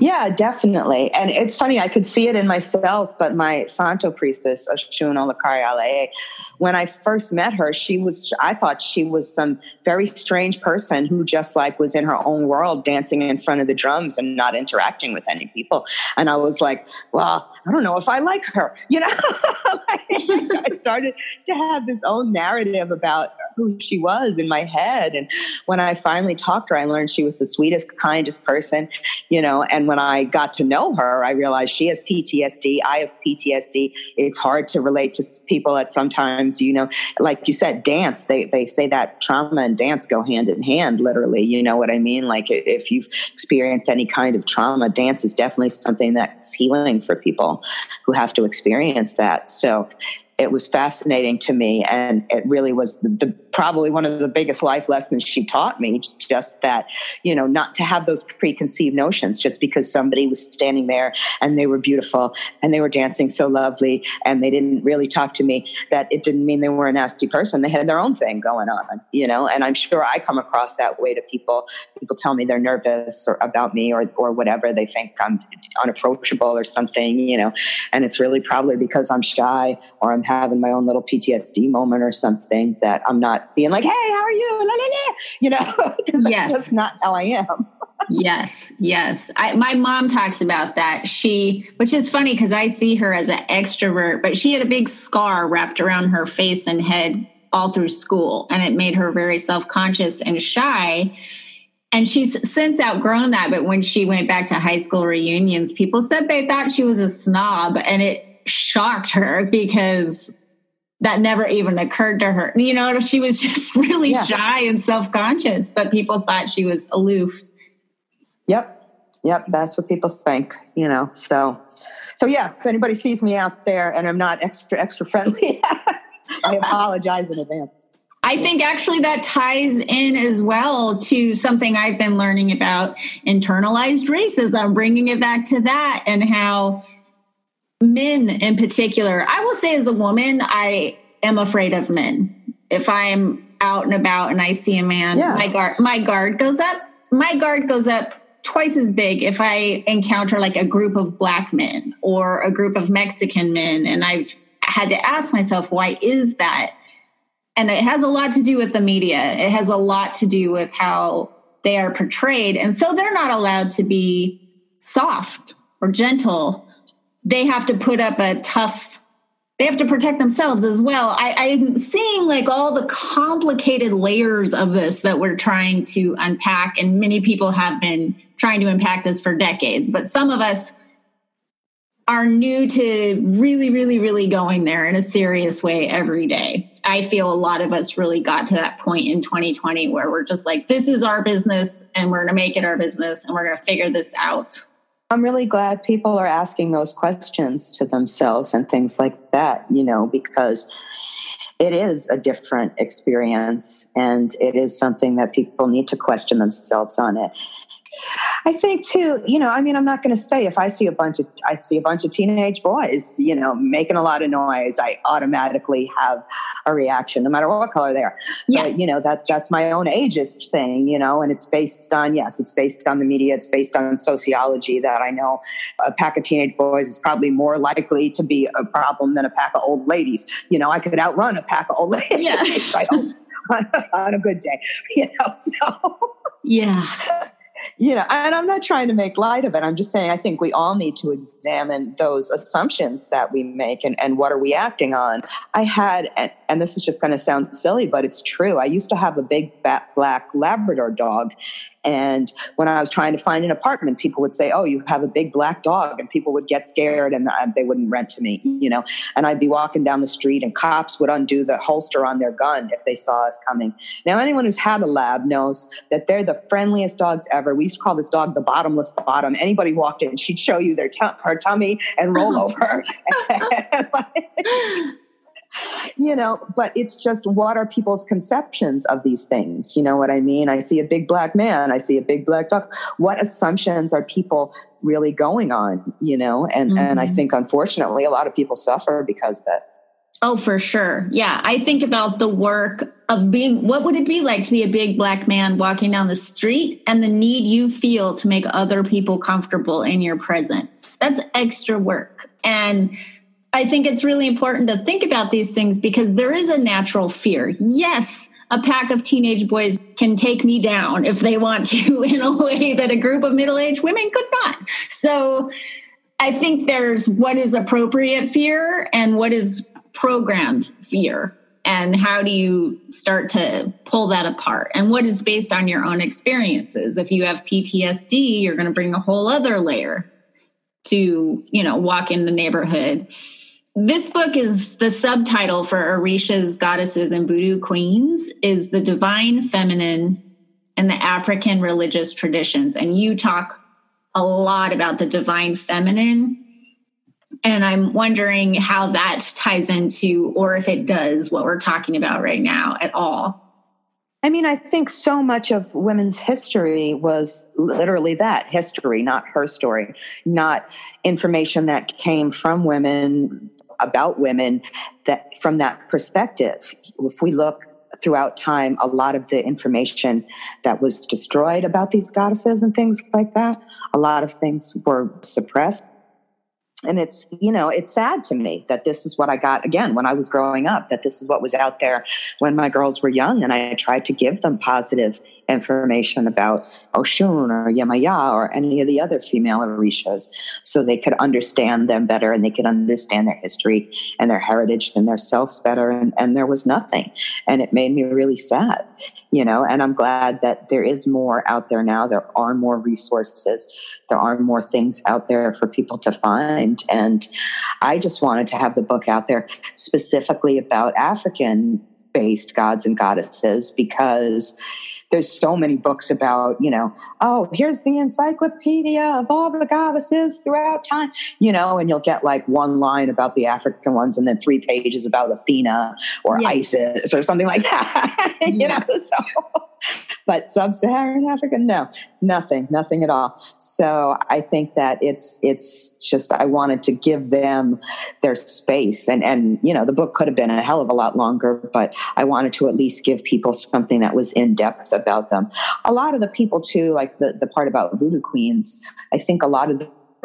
Yeah, definitely. And it's funny, I could see it in myself, but my Santo priestess, Oshun Olakari when I first met her, she was, I thought she was some very strange person who just like was in her own world, dancing in front of the drums and not interacting with any people. And I was like, well, I don't know if I like her. You know, I started to have this own narrative about who she was in my head. And when I finally talked to her, I learned she was the sweetest, kindest person, you know. And when I got to know her, I realized she has PTSD. I have PTSD. It's hard to relate to people that sometimes, you know, like you said, dance, they, they say that trauma and dance go hand in hand, literally. You know what I mean? Like if you've experienced any kind of trauma, dance is definitely something that's healing for people who have to experience that. So it was fascinating to me and it really was the, the, probably one of the biggest life lessons she taught me just that you know not to have those preconceived notions just because somebody was standing there and they were beautiful and they were dancing so lovely and they didn't really talk to me that it didn't mean they were a nasty person. They had their own thing going on you know and i'm sure i come across that way to people. People tell me they're nervous or about me or or whatever. They think i'm unapproachable or something you know and it's really probably because i'm shy or i'm having my own little PTSD moment or something that I'm not being like, hey, how are you? La, la, la. You know, yes. that's not how I am. yes, yes. I, my mom talks about that. She, which is funny because I see her as an extrovert, but she had a big scar wrapped around her face and head all through school, and it made her very self conscious and shy. And she's since outgrown that. But when she went back to high school reunions, people said they thought she was a snob, and it shocked her because that never even occurred to her. You know, she was just really yeah. shy and self conscious, but people thought she was aloof. Yep. Yep. That's what people think, you know. So, so yeah, if anybody sees me out there and I'm not extra, extra friendly, I apologize in advance. I think actually that ties in as well to something I've been learning about internalized racism, bringing it back to that and how men in particular, I will say as a woman, I am afraid of men. If I'm out and about and I see a man, yeah. my guard my guard goes up. My guard goes up twice as big if I encounter like a group of black men or a group of Mexican men and I've had to ask myself why is that? And it has a lot to do with the media. It has a lot to do with how they are portrayed. And so they're not allowed to be soft or gentle they have to put up a tough they have to protect themselves as well. I, I'm seeing like all the complicated layers of this that we're trying to unpack, and many people have been trying to unpack this for decades. But some of us are new to really, really, really going there in a serious way every day. I feel a lot of us really got to that point in 2020 where we're just like, this is our business, and we're going to make it our business, and we're going to figure this out. I'm really glad people are asking those questions to themselves and things like that, you know, because it is a different experience and it is something that people need to question themselves on it. I think too, you know, I mean, I'm not going to say if I see a bunch of I see a bunch of teenage boys, you know, making a lot of noise, I automatically have a reaction, no matter what color they are. Yeah. But, you know, that that's my own ageist thing, you know, and it's based on yes, it's based on the media, it's based on sociology that I know a pack of teenage boys is probably more likely to be a problem than a pack of old ladies. You know, I could outrun a pack of old ladies. Yeah. on a good day, you know. So yeah you know, and I'm not trying to make light of it. I'm just saying I think we all need to examine those assumptions that we make and, and what are we acting on. I had, and, this is just going to sound silly, but it's true. I used to have a big black Labrador dog, and when I was trying to find an apartment, people would say, "Oh, you have a big black dog," and people would get scared and uh, they wouldn't rent to me, you know. And I'd be walking down the street, and cops would undo the holster on their gun if they saw us coming. Now, anyone who's had a lab knows that they're the friendliest dogs ever. We used to call this dog the bottomless bottom. Anybody walked in, she'd show you their t- her tummy and roll over. and like, you know, but it's just what are people's conceptions of these things? You know what I mean? I see a big black man, I see a big black dog. What assumptions are people really going on, you know? And mm-hmm. and I mm-hmm. think unfortunately a lot of people suffer because of it. Oh, for sure. Yeah. I think about the work of being what would it be like to be a big black man walking down the street and the need you feel to make other people comfortable in your presence? That's extra work. And I think it's really important to think about these things because there is a natural fear. Yes, a pack of teenage boys can take me down if they want to in a way that a group of middle aged women could not. So I think there's what is appropriate fear and what is programmed fear. And how do you start to pull that apart? And what is based on your own experiences? If you have PTSD, you're going to bring a whole other layer to, you know, walk in the neighborhood this book is the subtitle for Orisha's Goddesses and Voodoo Queens is the divine feminine and the African religious traditions. And you talk a lot about the divine feminine. And I'm wondering how that ties into, or if it does, what we're talking about right now at all. I mean, I think so much of women's history was literally that history, not her story, not information that came from women about women that from that perspective. If we look throughout time, a lot of the information that was destroyed about these goddesses and things like that, a lot of things were suppressed and it's you know it's sad to me that this is what i got again when i was growing up that this is what was out there when my girls were young and i tried to give them positive information about oshun or Yemaya or any of the other female orishas so they could understand them better and they could understand their history and their heritage and their selves better. And, and there was nothing. And it made me really sad you know and i'm glad that there is more out there now. There are more resources. There are more things out there for people to find. And i just wanted to have the book out there specifically about african based gods and goddesses because there's so many books about, you know, oh, here's the encyclopedia of all the goddesses throughout time, you know, and you'll get like one line about the African ones and then three pages about Athena or yes. Isis or something like that, you yeah. know, so but sub-Saharan Africa, no, nothing, nothing at all. So I think that it's it's just I wanted to give them their space, and and you know the book could have been a hell of a lot longer, but I wanted to at least give people something that was in depth about them. A lot of the people too, like the the part about voodoo queens, I think a lot of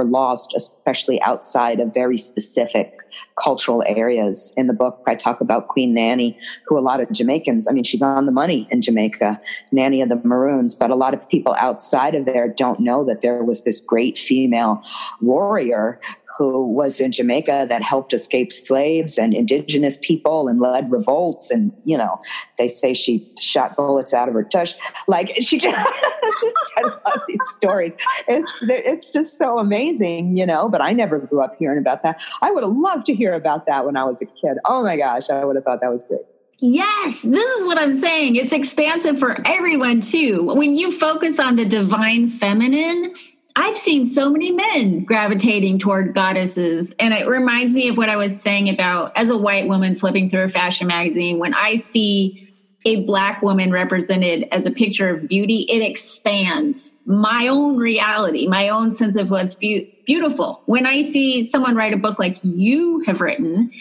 lost, especially outside of very specific cultural areas. In the book, I talk about Queen Nanny, who a lot of Jamaicans, I mean, she's on the money in Jamaica, Nanny of the Maroons, but a lot of people outside of there don't know that there was this great female warrior who was in Jamaica that helped escape slaves and indigenous people and led revolts. And, you know, they say she shot bullets out of her tush. Like, she just, I love these stories. It's, it's just so amazing, you know, but I never grew up hearing about that. I would have loved to hear about that when I was a kid. Oh my gosh, I would have thought that was great. Yes, this is what I'm saying. It's expansive for everyone too. When you focus on the divine feminine, I've seen so many men gravitating toward goddesses. And it reminds me of what I was saying about as a white woman flipping through a fashion magazine, when I see a black woman represented as a picture of beauty, it expands my own reality, my own sense of what's be- beautiful. When I see someone write a book like you have written,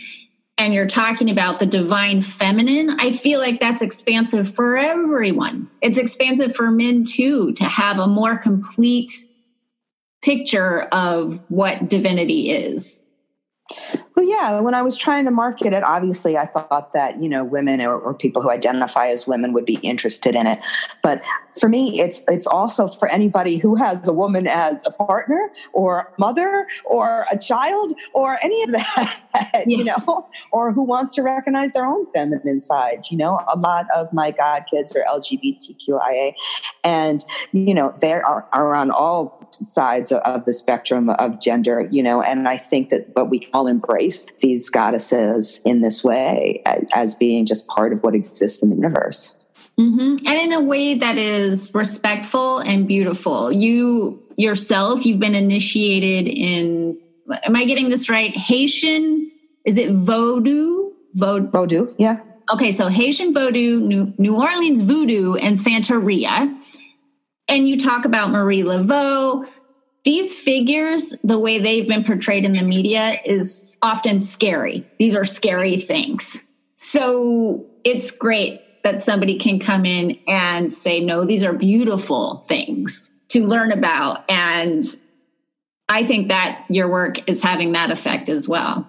and you're talking about the divine feminine, I feel like that's expansive for everyone. It's expansive for men too, to have a more complete picture of what divinity is. Well, yeah, when I was trying to market it, obviously I thought that, you know, women or, or, people who identify as women would be interested in it. But for me, it's it's also for anybody who has a woman as a partner or mother or a child or any of that, yes. you know, or who wants to recognize their own feminine side. You know, a lot of my god kids are LGBTQIA and, you know, they are, are on all sides of, of the spectrum of gender, you know, and I think that what we all embrace these goddesses in this way as being just part of what exists in the universe. Mm-hmm. And in a way that is respectful and beautiful. You yourself, you've been initiated in, am I getting this right? Haitian, is it Vodou? Vodou, Vodou yeah. Okay, so Haitian Vodou, New, New Orleans Voodoo, and Santeria. And you talk about Marie Laveau, these figures, the way they've been portrayed in the media is often scary. These are scary things. So it's great that somebody can come in and say, no, these are beautiful things to learn about. And I think that your work is having that effect as well.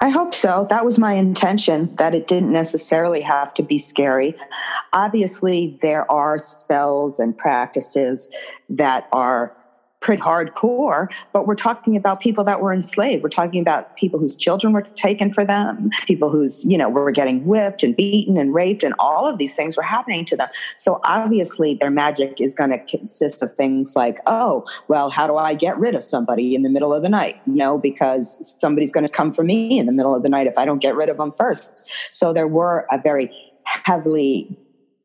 I hope so. That was my intention, that it didn't necessarily have to be scary. Obviously, there are spells and practices that are pretty hardcore, but we're talking about people that were enslaved. We're talking about people whose children were taken for them, people whose, you know, were getting whipped and beaten and raped, and all of these things were happening to them. So obviously, their magic is going to consist of things like, oh, well, how do I get rid of somebody in the middle of the night? You know, because somebody's going to come for me in the middle of the night if I don't get rid of them first. So there were a very heavily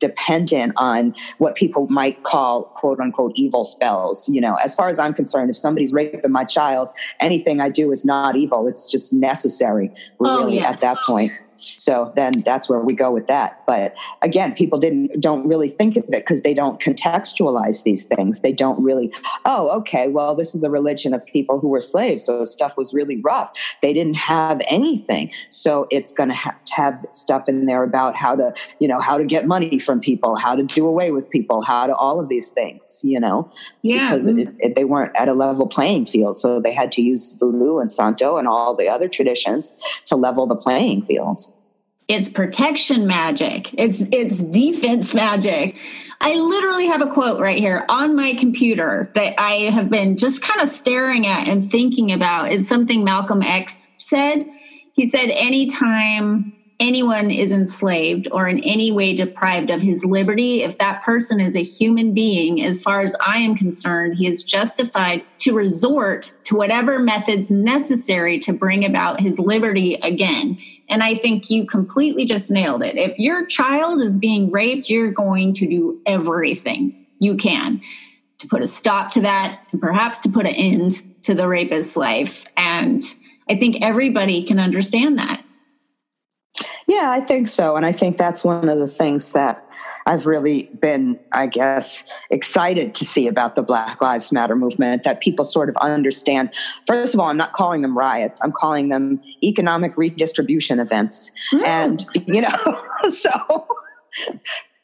dependent on what people might call quote unquote evil spells. You know, as far as I'm concerned, if somebody's raping my child, anything I do is not evil. It's just necessary. We're oh, really yes. at that point. So then that's where we go with that. But again, people didn't don't really think of it because they don't contextualize these things. They don't really, oh, okay, well, this is a religion of people who were slaves, so stuff was really rough. They didn't have anything, so it's going to have to have stuff in there about how to, you know, how to get money from people, how to do away with people, how to all of these things, you know, yeah, because it, mm-hmm. it, they weren't at a level playing field, so they had to use voodoo and santo and all the other traditions to level the playing field it's protection magic. It's it's defense magic. I literally have a quote right here on my computer that i have been just kind of staring at and thinking about. It's something malcolm x said. He said anytime anyone is enslaved or in any way deprived of his liberty, if that person is a human being, as far as I am concerned, he is justified to resort to whatever methods necessary to bring about his liberty again. And I think you completely just nailed it. If your child is being raped, you're going to do everything you can to put a stop to that and perhaps to put an end to the rapist's life. And I think everybody can understand that. Yeah, I think so. And I think that's one of the things that I've really been, I guess, excited to see about the Black Lives Matter movement that people sort of understand. First of all, I'm not calling them riots, I'm calling them economic redistribution events. Mm. And, you know, so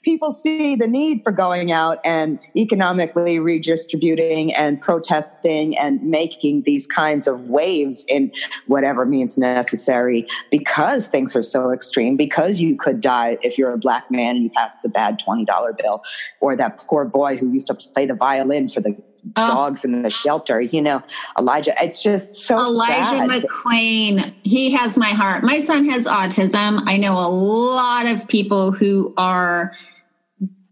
people see the need for going out and economically redistributing and protesting and making these kinds of waves in whatever means necessary because things are so extreme, because you could die if you're a black man and you passed a bad $20 bill, or that poor boy who used to play the violin for the Oh. dogs in the shelter. You know, Elijah. It's just so Elijah sad. McClain. He has my heart. My son has autism. I know a lot of people who are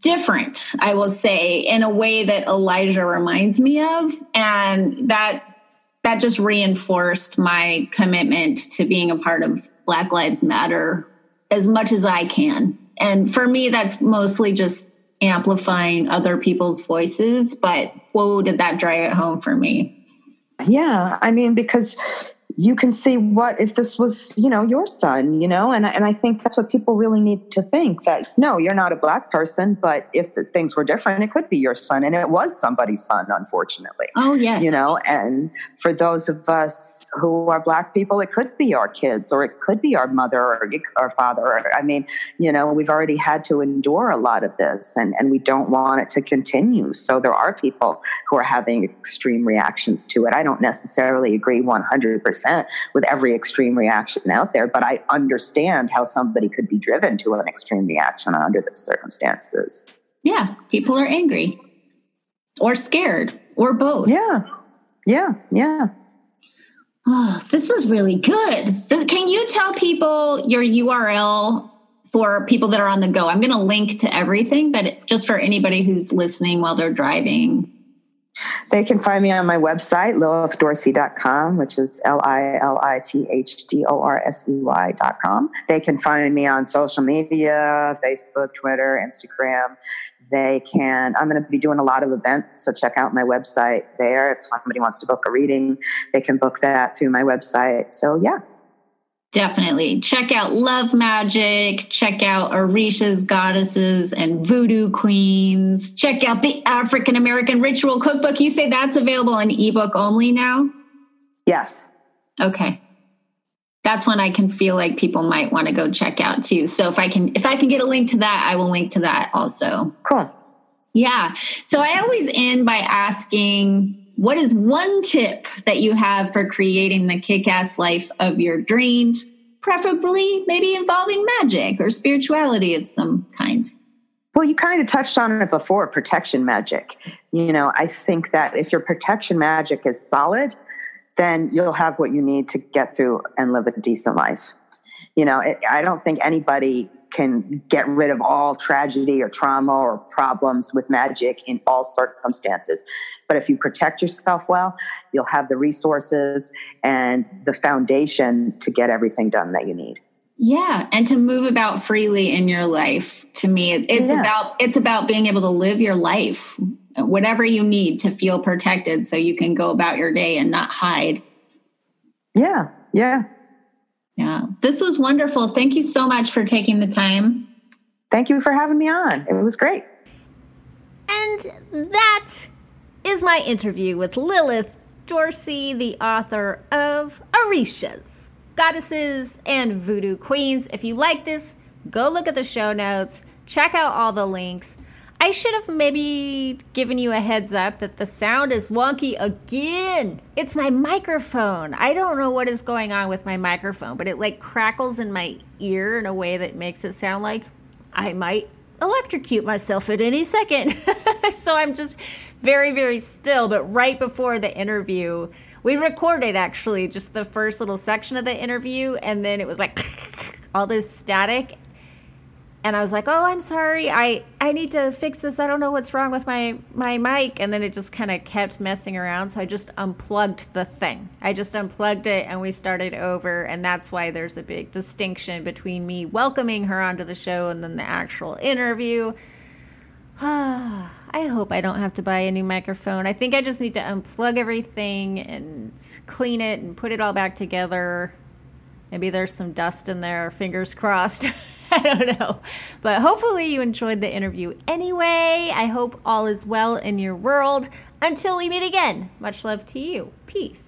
different. I will say in a way that Elijah reminds me of, and that that just reinforced my commitment to being a part of Black Lives Matter as much as I can. And for me, that's mostly just amplifying other people's voices, but whoa, did that drive it home for me? Yeah, I mean, because you can see what if this was you know your son you know? And, and i think that's what people really need to think that no you're not a black person but if things were different it could be your son and it was somebody's son unfortunately. Oh yes. You know and for those of us who are black people it could be our kids or it could be our mother or our father i mean you know we've already had to endure a lot of this and, and we don't want it to continue. So there are people who are having extreme reactions to it. I don't necessarily agree 100% with every extreme reaction out there, but I understand how somebody could be driven to an extreme reaction under the circumstances. Yeah, people are angry or scared or both. Yeah, yeah, yeah. Oh, this was really good. Can you tell people your URL for people that are on the go? I'm going to link to everything, but just for anybody who's listening while they're driving. They can find me on my website, lilithdorsey.com, which is L I L I T H D O R S E Y.com. They can find me on social media Facebook, Twitter, Instagram. They can, I'm going to be doing a lot of events, so check out my website there. If somebody wants to book a reading, they can book that through my website. So, yeah, Definitely. Check out Love Magic. Check out Orisha's Goddesses and Voodoo Queens. Check out the African American Ritual Cookbook. You say that's available in ebook only now? Yes. Okay. That's when I can feel like people might want to go check out too. So if I can if I can get a link to that, I will link to that also. Cool. Yeah. So I always end by asking what is one tip that you have for creating the kick ass life of your dreams, preferably maybe involving magic or spirituality of some kind? Well, you kind of touched on it before protection magic. You know, I think that if your protection magic is solid, then you'll have what you need to get through and live a decent life. You know, it, I don't think anybody can get rid of all tragedy or trauma or problems with magic in all circumstances. But if you protect yourself well, you'll have the resources and the foundation to get everything done that you need. Yeah, and to move about freely in your life. To me, it's yeah. about it's about being able to live your life, whatever you need to feel protected, so you can go about your day and not hide. Yeah, yeah, yeah. This was wonderful. Thank you so much for taking the time. Thank you for having me on. It was great. And that is my interview with Lilith Dorsey, the author of Orishas, Goddesses, and Voodoo Queens. If you like this, go look at the show notes, check out all the links. I should have maybe given you a heads up that the sound is wonky again. It's my microphone. I don't know what is going on with my microphone, but it like crackles in my ear in a way that makes it sound like I might electrocute myself at any second. so I'm just very, very still. But right before the interview, we recorded actually just the first little section of the interview, and then it was like all this static. And I was like, "Oh, I'm sorry. I I need to fix this. I don't know what's wrong with my my mic." And then it just kind of kept messing around, so I just unplugged the thing. I just unplugged it and we started over, and that's why there's a big distinction between me welcoming her onto the show and then the actual interview. I hope I don't have to buy a new microphone. I think I just need to unplug everything and clean it and put it all back together. Maybe there's some dust in there, fingers crossed. I don't know. But hopefully you enjoyed the interview anyway. I hope all is well in your world. Until we meet again, much love to you. Peace.